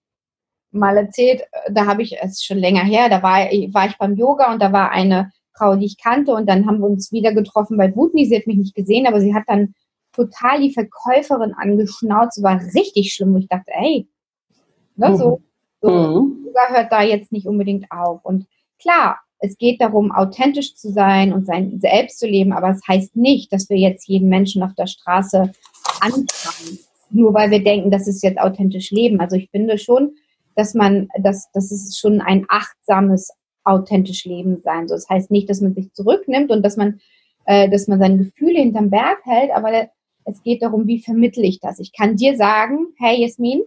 mal erzählt, äh, da habe ich es schon länger her, da war, war ich beim Yoga und da war eine Frau, die ich kannte und dann haben wir uns wieder getroffen bei Butni. Sie hat mich nicht gesehen, aber sie hat dann total die Verkäuferin angeschnauzt. War richtig schlimm, wo ich dachte, ey, ne, so, so mhm. Yoga hört da jetzt nicht unbedingt auf. Und klar, es geht darum, authentisch zu sein und sein Selbst zu leben, aber es heißt nicht, dass wir jetzt jeden Menschen auf der Straße anfangen, nur weil wir denken, das ist jetzt authentisch Leben. Also ich finde schon, dass man, dass, dass es schon ein achtsames, authentisch Leben sein soll. Das heißt nicht, dass man sich zurücknimmt und dass man, äh, dass man seine Gefühle hinterm Berg hält, aber es geht darum, wie vermittle ich das. Ich kann dir sagen, hey Jasmin,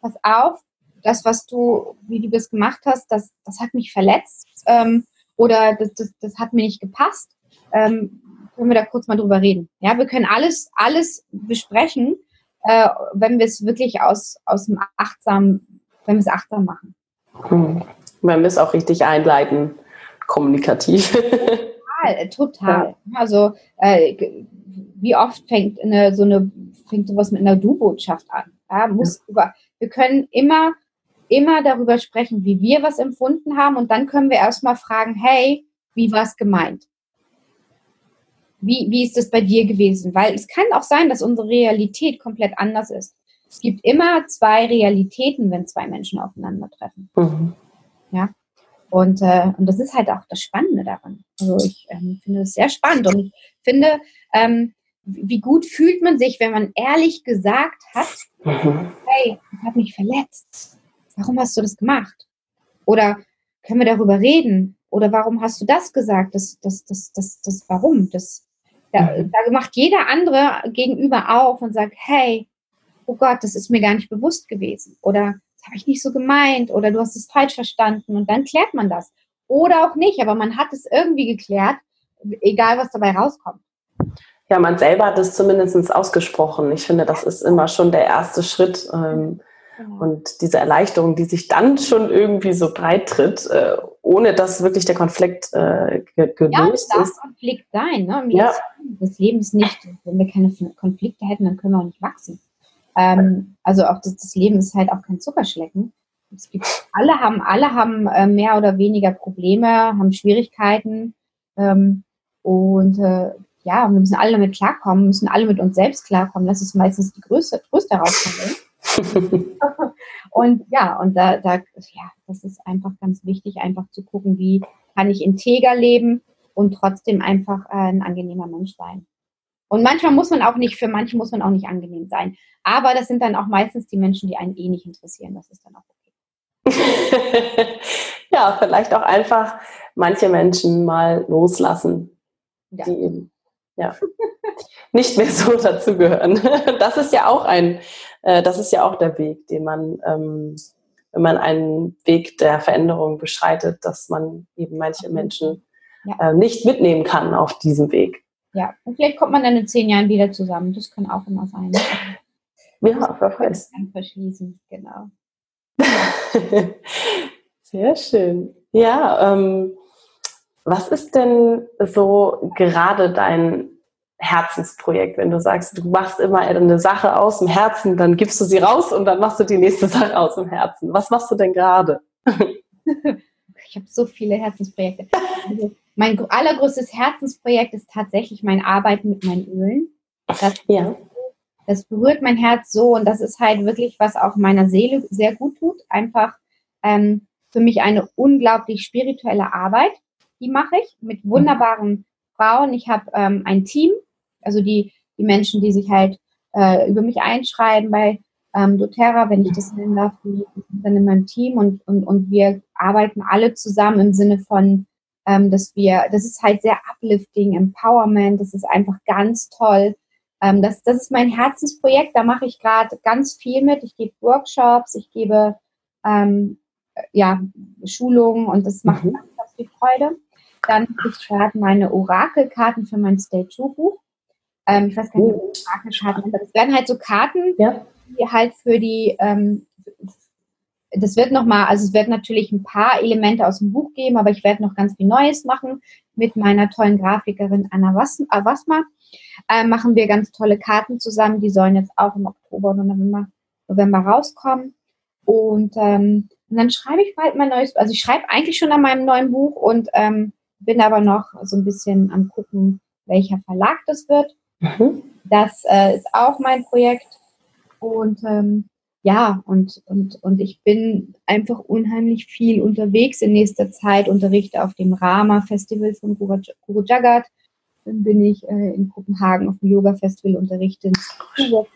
pass auf, das, was du, wie du das gemacht hast, das, das hat mich verletzt ähm, oder das, das, das hat mir nicht gepasst. Ähm, können wir da kurz mal drüber reden. Ja, wir können alles, alles besprechen, äh, wenn wir es wirklich aus, aus dem achtsamen wenn wir es achtsam machen. Hm. Wenn wir es auch richtig einleiten, kommunikativ. Total, total. Ja. Also äh, wie oft fängt eine, so eine fängt sowas mit einer Du-Botschaft an? Ja, muss ja. Über, wir können immer, immer darüber sprechen, wie wir was empfunden haben und dann können wir erstmal fragen, hey, wie war es gemeint? Wie, wie ist es bei dir gewesen? Weil es kann auch sein, dass unsere Realität komplett anders ist es gibt immer zwei Realitäten, wenn zwei Menschen aufeinandertreffen. Mhm. Ja. Und, äh, und das ist halt auch das Spannende daran. Also ich ähm, finde es sehr spannend und ich finde, ähm, wie gut fühlt man sich, wenn man ehrlich gesagt hat, mhm. hey, ich habe mich verletzt. warum hast du das gemacht? Oder können wir darüber reden? Oder warum hast du das gesagt? Das, das, das, das, das, warum? Das, da, mhm. da macht jeder andere gegenüber auf und sagt, hey, oh Gott, das ist mir gar nicht bewusst gewesen. Oder das habe ich nicht so gemeint. Oder du hast es falsch verstanden. Und dann klärt man das. Oder auch nicht, aber man hat es irgendwie geklärt, egal was dabei rauskommt. Ja, man selber hat es zumindest ausgesprochen. Ich finde, das ist immer schon der erste Schritt. Ähm, genau. Und diese Erleichterung, die sich dann schon irgendwie so breit tritt, äh, ohne dass wirklich der Konflikt äh, gelöst ja, ist. Konflikt sein. Ne? Ja. Das Leben ist nicht, wenn wir keine Konflikte hätten, dann können wir auch nicht wachsen. Ähm, also auch das, das, Leben ist halt auch kein Zuckerschlecken. Es gibt, alle haben, alle haben äh, mehr oder weniger Probleme, haben Schwierigkeiten. Ähm, und äh, ja, wir müssen alle damit klarkommen, müssen alle mit uns selbst klarkommen. Das ist meistens die größte, größte Herausforderung. und ja, und da, da, ja, das ist einfach ganz wichtig, einfach zu gucken, wie kann ich integer leben und trotzdem einfach äh, ein angenehmer Mensch sein. Und manchmal muss man auch nicht, für manche muss man auch nicht angenehm sein. Aber das sind dann auch meistens die Menschen, die einen eh nicht interessieren. Das ist dann auch okay. ja, vielleicht auch einfach manche Menschen mal loslassen, ja. die eben ja, nicht mehr so dazugehören. Das ist ja auch ein, äh, das ist ja auch der Weg, den man, ähm, wenn man einen Weg der Veränderung beschreitet, dass man eben manche Menschen ja. äh, nicht mitnehmen kann auf diesem Weg. Ja, und vielleicht kommt man dann in zehn Jahren wieder zusammen. Das kann auch immer sein. Ja, wer weiß. Verschließen, genau. Sehr schön. Ja, ähm, was ist denn so gerade dein Herzensprojekt, wenn du sagst, du machst immer eine Sache aus dem Herzen, dann gibst du sie raus und dann machst du die nächste Sache aus dem Herzen. Was machst du denn gerade? ich habe so viele Herzensprojekte. Also mein allergrößtes Herzensprojekt ist tatsächlich mein Arbeiten mit meinen Ölen. Das, ja. das berührt mein Herz so und das ist halt wirklich, was auch meiner Seele sehr gut tut. Einfach ähm, für mich eine unglaublich spirituelle Arbeit die mache ich mit wunderbaren Frauen. Ich habe ähm, ein Team, also die, die Menschen, die sich halt äh, über mich einschreiben bei ähm, doTERRA, wenn ich das nennen darf, die sind dann in meinem Team und, und, und wir arbeiten alle zusammen im Sinne von, ähm, dass wir, das ist halt sehr uplifting, Empowerment, das ist einfach ganz toll. Ähm, das, das ist mein Herzensprojekt, da mache ich gerade ganz viel mit. Ich gebe Workshops, ich gebe ähm, ja, Schulungen und das macht mhm. ganz viel Freude. Dann kriege ich gerade meine Orakelkarten für mein Stage 2 Buch. Ähm, ich weiß gar nicht, oh. Orakelkarten aber das werden halt so Karten, ja. Die halt für die, ähm, das wird nochmal, also es wird natürlich ein paar Elemente aus dem Buch geben, aber ich werde noch ganz viel Neues machen mit meiner tollen Grafikerin Anna Wasma. Äh, machen wir ganz tolle Karten zusammen, die sollen jetzt auch im Oktober oder November, November rauskommen. Und, ähm, und dann schreibe ich bald mein neues, also ich schreibe eigentlich schon an meinem neuen Buch und ähm, bin aber noch so ein bisschen am gucken, welcher Verlag das wird. Mhm. Das äh, ist auch mein Projekt. Und ähm, ja, und, und, und ich bin einfach unheimlich viel unterwegs in nächster Zeit, unterrichte auf dem Rama Festival von Guru, Jagat. Dann bin ich äh, in Kopenhagen auf dem Yoga Festival unterrichte.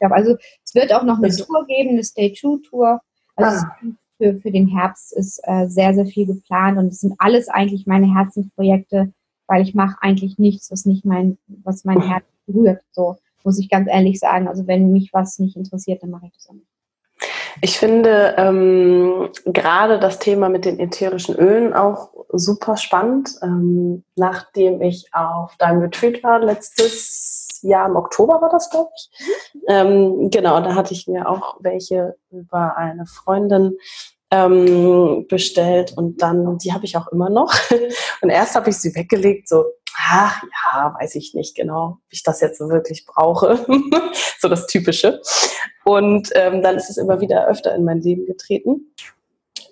Also es wird auch noch eine Tour geben, eine Stay True Tour. Also ah für, für den Herbst ist äh, sehr, sehr viel geplant und es sind alles eigentlich meine Herzensprojekte, weil ich mache eigentlich nichts, was nicht mein, was mein Herz berührt. So muss ich ganz ehrlich sagen. Also wenn mich was nicht interessiert, dann mache ich das auch nicht. Ich finde ähm, gerade das Thema mit den ätherischen Ölen auch super spannend. Ähm, nachdem ich auf deinem Retreat war letztes Jahr im Oktober war das, glaube ich. Ähm, genau, da hatte ich mir auch welche über eine Freundin ähm, bestellt und dann, die habe ich auch immer noch. Und erst habe ich sie weggelegt, so, ach ja, weiß ich nicht genau, ob ich das jetzt so wirklich brauche. so das Typische. Und ähm, dann ist es immer wieder öfter in mein Leben getreten.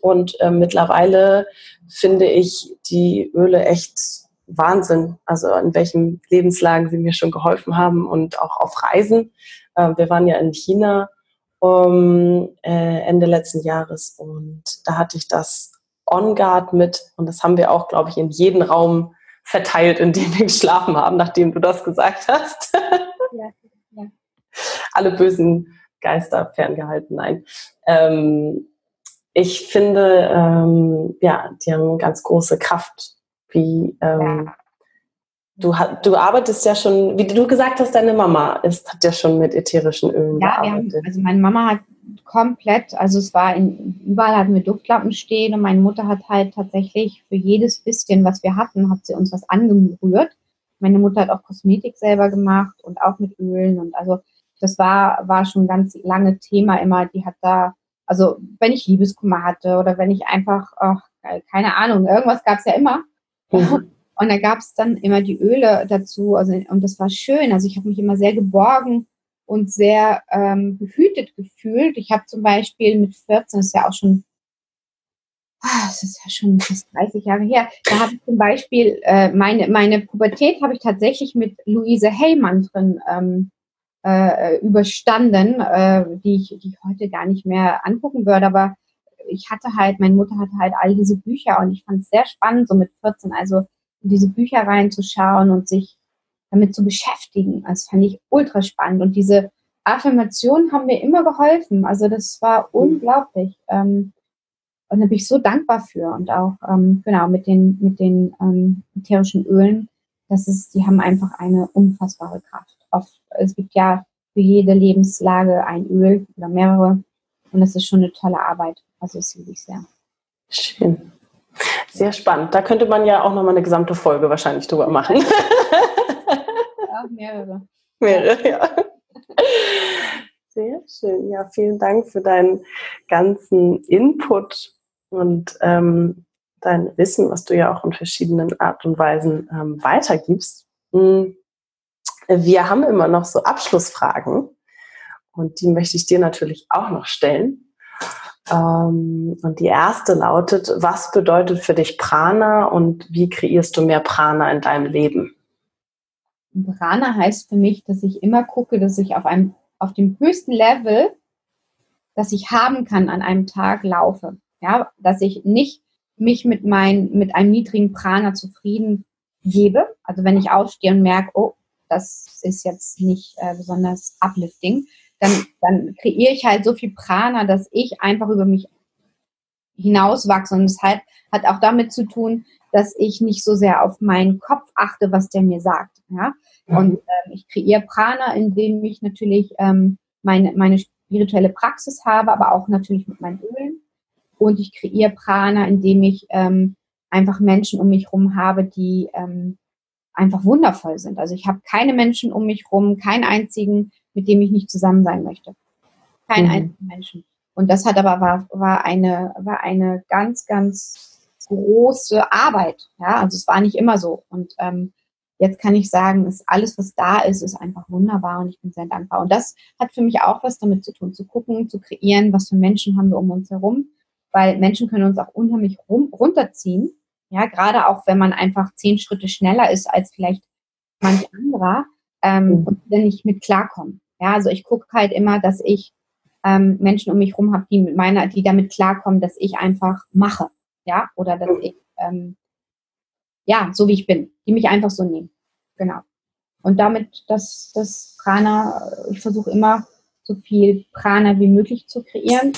Und ähm, mittlerweile finde ich die Öle echt Wahnsinn, also in welchen Lebenslagen sie mir schon geholfen haben und auch auf Reisen. Äh, wir waren ja in China um, äh, Ende letzten Jahres und da hatte ich das On Guard mit und das haben wir auch, glaube ich, in jeden Raum verteilt, in dem wir geschlafen haben, nachdem du das gesagt hast. ja, ja. Alle bösen Geister ferngehalten, nein. Ähm, ich finde, ähm, ja, die haben ganz große Kraft. Wie ähm, ja. du, du arbeitest ja schon, wie du gesagt hast, deine Mama ist, hat ja schon mit ätherischen Ölen ja, gearbeitet. Haben, also meine Mama hat komplett, also es war in, überall hatten wir Duftlampen stehen und meine Mutter hat halt tatsächlich für jedes bisschen, was wir hatten, hat sie uns was angerührt. Meine Mutter hat auch Kosmetik selber gemacht und auch mit Ölen und also das war, war schon ganz lange Thema immer. Die hat da, also wenn ich Liebeskummer hatte oder wenn ich einfach, ach, keine Ahnung, irgendwas gab es ja immer. Mhm. Und da gab es dann immer die Öle dazu. Also, und das war schön. Also ich habe mich immer sehr geborgen und sehr ähm, behütet gefühlt. Ich habe zum Beispiel mit 14, das ist ja auch schon, ah, das ist ja schon fast 30 Jahre her, da habe ich zum Beispiel äh, meine, meine Pubertät habe ich tatsächlich mit Luise Heymann drin ähm, äh, überstanden, äh, die, ich, die ich heute gar nicht mehr angucken würde, aber ich hatte halt, meine Mutter hatte halt all diese Bücher und ich fand es sehr spannend, so mit 14, also in diese Bücher reinzuschauen und sich damit zu beschäftigen. Das fand ich ultra spannend. Und diese Affirmationen haben mir immer geholfen. Also das war mhm. unglaublich. Ähm, und da bin ich so dankbar für. Und auch, ähm, genau, mit den, mit den ähm, ätherischen Ölen, das ist, die haben einfach eine unfassbare Kraft. Oft, es gibt ja für jede Lebenslage ein Öl oder mehrere. Und das ist schon eine tolle Arbeit. Also das liebe ich sehr. Schön. Sehr spannend. Da könnte man ja auch nochmal eine gesamte Folge wahrscheinlich drüber machen. Mehrere. Mehrere, ja. Sehr schön. Ja, vielen Dank für deinen ganzen Input und ähm, dein Wissen, was du ja auch in verschiedenen Art und Weisen ähm, weitergibst. Hm. Wir haben immer noch so Abschlussfragen und die möchte ich dir natürlich auch noch stellen. Ähm, und die erste lautet, was bedeutet für dich Prana und wie kreierst du mehr Prana in deinem Leben? Prana heißt für mich, dass ich immer gucke, dass ich auf einem, auf dem höchsten Level, das ich haben kann an einem Tag laufe. Ja, dass ich nicht mich mit mein, mit einem niedrigen Prana zufrieden gebe. Also wenn ich aufstehe und merke, oh, das ist jetzt nicht äh, besonders uplifting, dann, dann kreiere ich halt so viel Prana, dass ich einfach über mich hinauswachse. Und das halt, hat auch damit zu tun, dass ich nicht so sehr auf meinen Kopf achte, was der mir sagt. Ja? Und ähm, ich kreiere Prana, indem ich natürlich ähm, meine, meine spirituelle Praxis habe, aber auch natürlich mit meinen Ölen. Und ich kreiere Prana, indem ich ähm, einfach Menschen um mich herum habe, die ähm, einfach wundervoll sind. Also ich habe keine Menschen um mich herum, keinen einzigen, mit dem ich nicht zusammen sein möchte. Kein mhm. einzigen Menschen. Und das hat aber war, war eine war eine ganz ganz große Arbeit. Ja, also es war nicht immer so. Und ähm, jetzt kann ich sagen, ist alles, was da ist, ist einfach wunderbar und ich bin sehr dankbar. Und das hat für mich auch was damit zu tun, zu gucken, zu kreieren, was für Menschen haben wir um uns herum, weil Menschen können uns auch unheimlich rum, runterziehen. Ja, gerade auch wenn man einfach zehn Schritte schneller ist als vielleicht manch anderer ähm, mhm. und dann nicht mit klarkommen. Ja, also ich gucke halt immer, dass ich ähm, Menschen um mich herum habe, die mit meiner, die damit klarkommen, dass ich einfach mache. Ja, oder dass mhm. ich ähm, ja, so wie ich bin, die mich einfach so nehmen. Genau. Und damit das, das Prana, ich versuche immer so viel Prana wie möglich zu kreieren.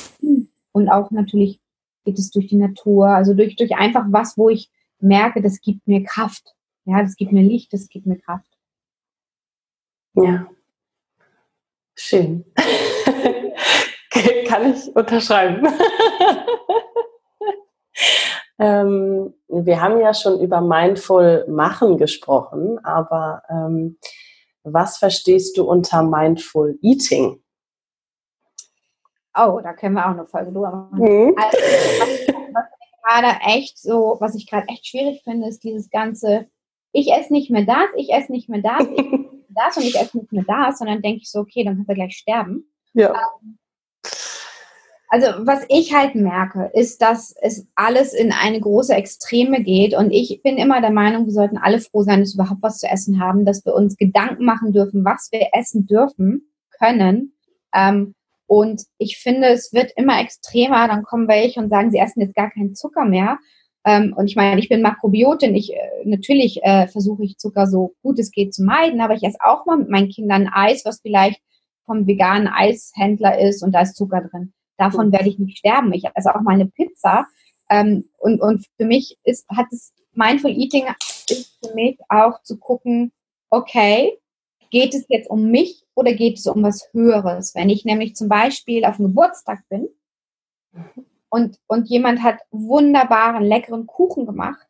Und auch natürlich geht es durch die Natur, also durch, durch einfach was, wo ich merke, das gibt mir Kraft. Ja, das gibt mir Licht, das gibt mir Kraft. Ja. Schön. Kann ich unterschreiben. ähm, wir haben ja schon über Mindful Machen gesprochen, aber ähm, was verstehst du unter Mindful Eating? Oh, da können wir auch eine Folge drüber machen. Mhm. Also, was, ich gerade echt so, was ich gerade echt schwierig finde, ist dieses ganze, ich esse nicht mehr das, ich esse nicht mehr das, ich esse nicht mehr das und ich esse nicht mehr das, dann denke ich so, okay, dann kannst du gleich sterben. Ja. Ähm, also was ich halt merke, ist, dass es alles in eine große Extreme geht. Und ich bin immer der Meinung, wir sollten alle froh sein, dass wir überhaupt was zu essen haben, dass wir uns Gedanken machen dürfen, was wir essen dürfen, können. Ähm, und ich finde, es wird immer extremer. Dann kommen welche und sagen, sie essen jetzt gar keinen Zucker mehr. Ähm, und ich meine, ich bin Makrobiotin. Ich, äh, natürlich äh, versuche ich Zucker so gut es geht zu meiden, aber ich esse auch mal mit meinen Kindern Eis, was vielleicht vom veganen Eishändler ist und da ist Zucker drin. Davon werde ich nicht sterben. Ich esse auch mal eine Pizza. Ähm, und, und für mich ist, hat es Mindful Eating ist für mich auch zu gucken, okay, geht es jetzt um mich oder geht es um was Höheres? Wenn ich nämlich zum Beispiel auf dem Geburtstag bin und, und jemand hat wunderbaren, leckeren Kuchen gemacht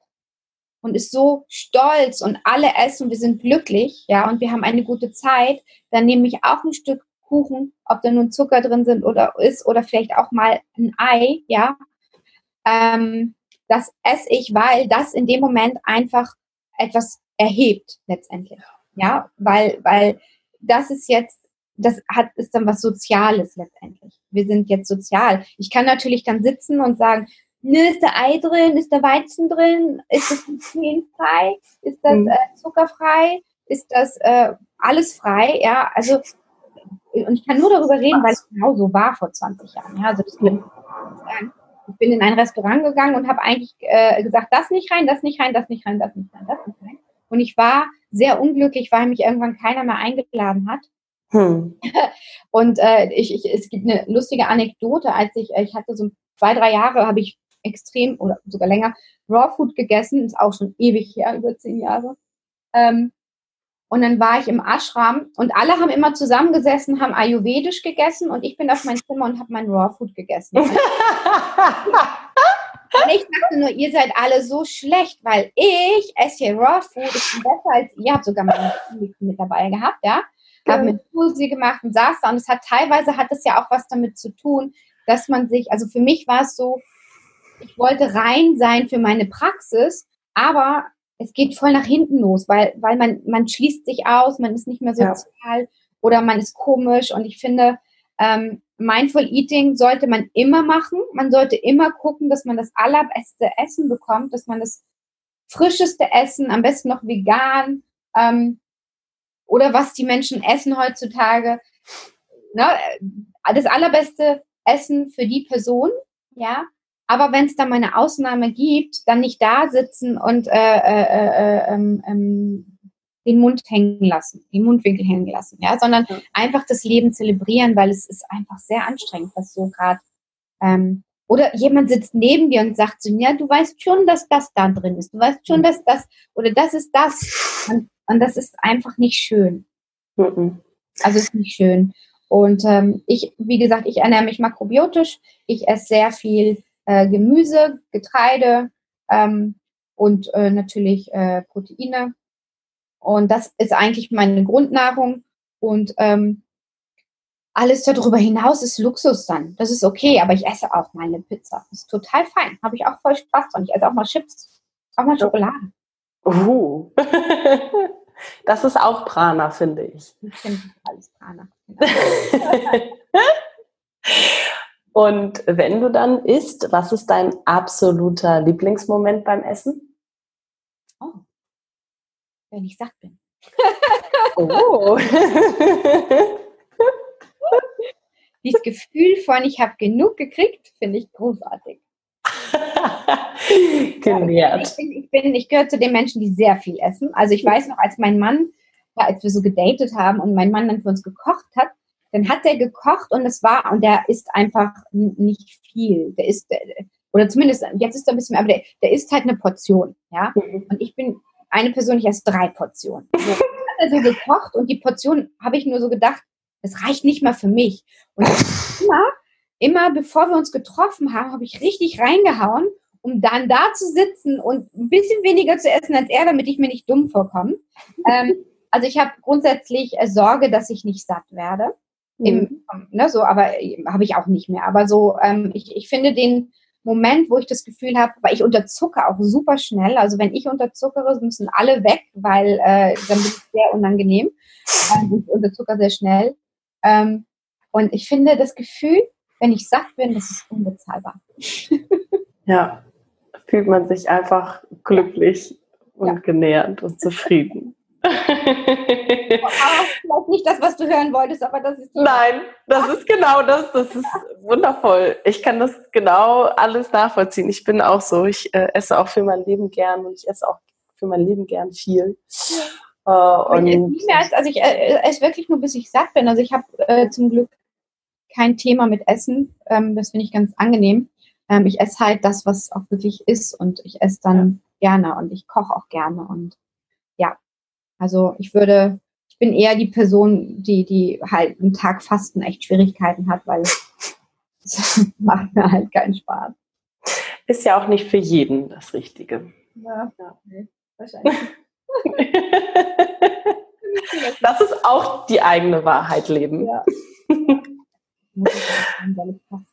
und ist so stolz und alle essen, wir sind glücklich, ja, und wir haben eine gute Zeit, dann nehme ich auch ein Stück Kuchen, ob da nun Zucker drin sind oder ist oder vielleicht auch mal ein Ei, ja. Ähm, das esse ich, weil das in dem Moment einfach etwas erhebt letztendlich. Ja, weil, weil das ist jetzt, das hat, ist dann was Soziales letztendlich. Wir sind jetzt sozial. Ich kann natürlich dann sitzen und sagen, ne, ist da Ei drin, ist da Weizen drin, ist das glutenfrei, ist das mhm. äh, zuckerfrei, ist das äh, alles frei, ja, also und ich kann nur darüber reden, weil es genau so war vor 20 Jahren. Ja, also das kann ich bin in ein Restaurant gegangen und habe eigentlich äh, gesagt, das nicht rein, das nicht rein, das nicht rein, das nicht rein, das nicht rein. Und ich war sehr unglücklich, weil mich irgendwann keiner mehr eingeladen hat. Hm. Und äh, ich, ich, es gibt eine lustige Anekdote, als ich, ich hatte so zwei, drei Jahre, habe ich extrem oder sogar länger Raw Food gegessen, ist auch schon ewig her, über zehn Jahre. Ähm, und dann war ich im Ashram und alle haben immer zusammengesessen, haben Ayurvedisch gegessen und ich bin auf mein Zimmer und habe mein Raw Food gegessen. Und ich dachte nur, ihr seid alle so schlecht, weil ich esse hier Raw Food, ich bin besser als ihr, habt sogar meine mit dabei gehabt, ja. Habe mit Susi gemacht und saß da und es hat teilweise hat es ja auch was damit zu tun, dass man sich, also für mich war es so, ich wollte rein sein für meine Praxis, aber es geht voll nach hinten los, weil, weil man, man schließt sich aus, man ist nicht mehr sozial ja. oder man ist komisch und ich finde, ähm, Mindful Eating sollte man immer machen. Man sollte immer gucken, dass man das allerbeste Essen bekommt, dass man das frischeste Essen, am besten noch vegan ähm, oder was die Menschen essen heutzutage. Ne, das allerbeste Essen für die Person, ja. Aber wenn es da mal eine Ausnahme gibt, dann nicht da sitzen und äh, äh, äh, äh ähm, ähm, den Mund hängen lassen, den Mundwinkel hängen lassen, ja, sondern ja. einfach das Leben zelebrieren, weil es ist einfach sehr anstrengend, was so gerade ähm, oder jemand sitzt neben dir und sagt so, ja, du weißt schon, dass das da drin ist, du weißt schon, dass das oder das ist das und, und das ist einfach nicht schön. Mhm. Also ist nicht schön. Und ähm, ich, wie gesagt, ich ernähre mich makrobiotisch. Ich esse sehr viel äh, Gemüse, Getreide ähm, und äh, natürlich äh, Proteine und das ist eigentlich meine Grundnahrung. Und ähm, alles darüber hinaus ist Luxus dann. Das ist okay, aber ich esse auch mal eine Pizza. Das ist total fein. Habe ich auch voll Spaß dran. Ich esse auch mal Chips, auch mal Schokolade. Uh. Das ist auch Prana, finde ich. Ich finde alles Prana. Und wenn du dann isst, was ist dein absoluter Lieblingsmoment beim Essen? wenn ich satt bin. oh. Dieses Gefühl von, ich habe genug gekriegt, finde ich großartig. Genährt. Ich, bin, ich, bin, ich gehöre zu den Menschen, die sehr viel essen. Also ich weiß noch, als mein Mann, als wir so gedatet haben und mein Mann dann für uns gekocht hat, dann hat der gekocht und es war, und der isst einfach nicht viel. Der isst, oder zumindest, jetzt ist er ein bisschen mehr, aber der, der isst halt eine Portion, ja. Mhm. Und ich bin eine Person, ich esse drei Portionen. So, hat er so gekocht und die Portion habe ich nur so gedacht, das reicht nicht mal für mich. Und immer, immer bevor wir uns getroffen haben, habe ich richtig reingehauen, um dann da zu sitzen und ein bisschen weniger zu essen als er, damit ich mir nicht dumm vorkomme. Ähm, also ich habe grundsätzlich äh, Sorge, dass ich nicht satt werde. Mhm. Im, ne, so, aber äh, habe ich auch nicht mehr. Aber so, ähm, ich, ich finde den, Moment, wo ich das Gefühl habe, weil ich unterzucker auch super schnell. Also wenn ich unterzuckere, müssen alle weg, weil äh, dann wird es sehr unangenehm. Ähm, ich unterzucker sehr schnell. Ähm, und ich finde das Gefühl, wenn ich satt bin, das ist unbezahlbar. ja, fühlt man sich einfach glücklich und ja. genährt und zufrieden vielleicht nicht das, was du hören wolltest, aber das ist. Nein, das ist genau das. Das ist wundervoll. Ich kann das genau alles nachvollziehen. Ich bin auch so. Ich äh, esse auch für mein Leben gern und ich esse auch für mein Leben gern viel. Äh, und ich esse, als, also ich äh, esse wirklich nur, bis ich satt bin. Also ich habe äh, zum Glück kein Thema mit Essen. Ähm, das finde ich ganz angenehm. Ähm, ich esse halt das, was auch wirklich ist und ich esse dann ja. gerne und ich koche auch gerne und also ich würde, ich bin eher die Person, die, die halt einen Tag Fasten echt Schwierigkeiten hat, weil es macht mir halt keinen Spaß. Ist ja auch nicht für jeden das Richtige. Ja, ja nee, wahrscheinlich. das ist auch die eigene Wahrheit leben. Ja.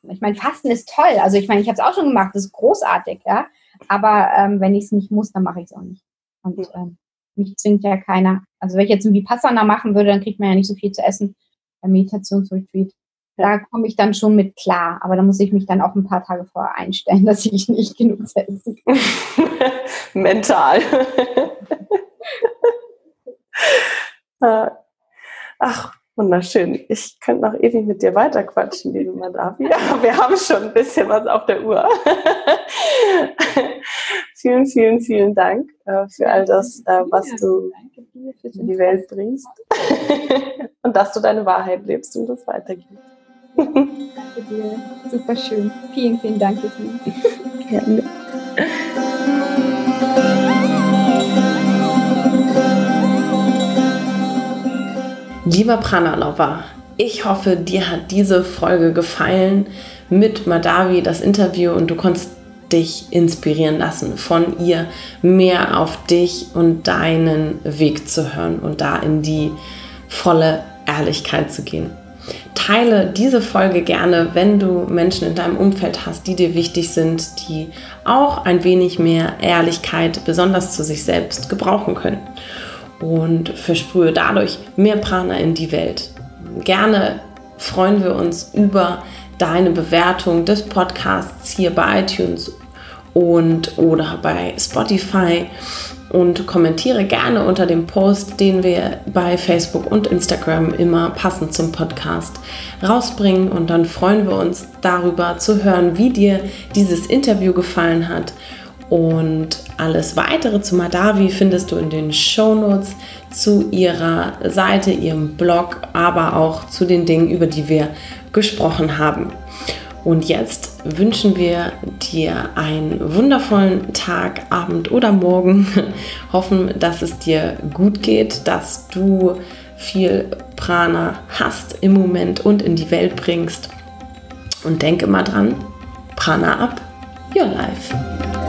Ich meine, Fasten ist toll. Also ich meine, ich habe es auch schon gemacht, das ist großartig, ja. Aber ähm, wenn ich es nicht muss, dann mache ich es auch nicht. Und ähm, mich zwingt ja keiner. Also wenn ich jetzt ein Vipassana machen würde, dann kriegt man ja nicht so viel zu essen beim Meditationsretreat. Da komme ich dann schon mit klar, aber da muss ich mich dann auch ein paar Tage vorher einstellen, dass ich nicht genug zu essen. Mental. Ach, wunderschön. Ich könnte noch ewig mit dir weiterquatschen, liebe Madavi. Ja, wir haben schon ein bisschen was auf der Uhr. vielen, vielen, vielen Dank äh, für all das, äh, was du in die Welt bringst. und dass du deine Wahrheit lebst und das weitergibst. Danke dir. Super schön. Vielen, vielen Dank. Gerne. Lieber Prana-Lover, ich hoffe, dir hat diese Folge gefallen mit Madavi, das Interview, und du konntest dich inspirieren lassen, von ihr mehr auf dich und deinen Weg zu hören und da in die volle Ehrlichkeit zu gehen. Teile diese Folge gerne, wenn du Menschen in deinem Umfeld hast, die dir wichtig sind, die auch ein wenig mehr Ehrlichkeit, besonders zu sich selbst, gebrauchen können und versprühe dadurch mehr Prana in die Welt. Gerne freuen wir uns über deine Bewertung des Podcasts hier bei iTunes und oder bei Spotify und kommentiere gerne unter dem Post, den wir bei Facebook und Instagram immer passend zum Podcast rausbringen und dann freuen wir uns darüber zu hören, wie dir dieses Interview gefallen hat und alles weitere zu Madavi findest du in den Show Notes zu ihrer Seite, ihrem Blog, aber auch zu den Dingen, über die wir gesprochen haben. Und jetzt wünschen wir dir einen wundervollen Tag, Abend oder Morgen. Hoffen, dass es dir gut geht, dass du viel Prana hast im Moment und in die Welt bringst. Und denke mal dran, Prana ab, your life.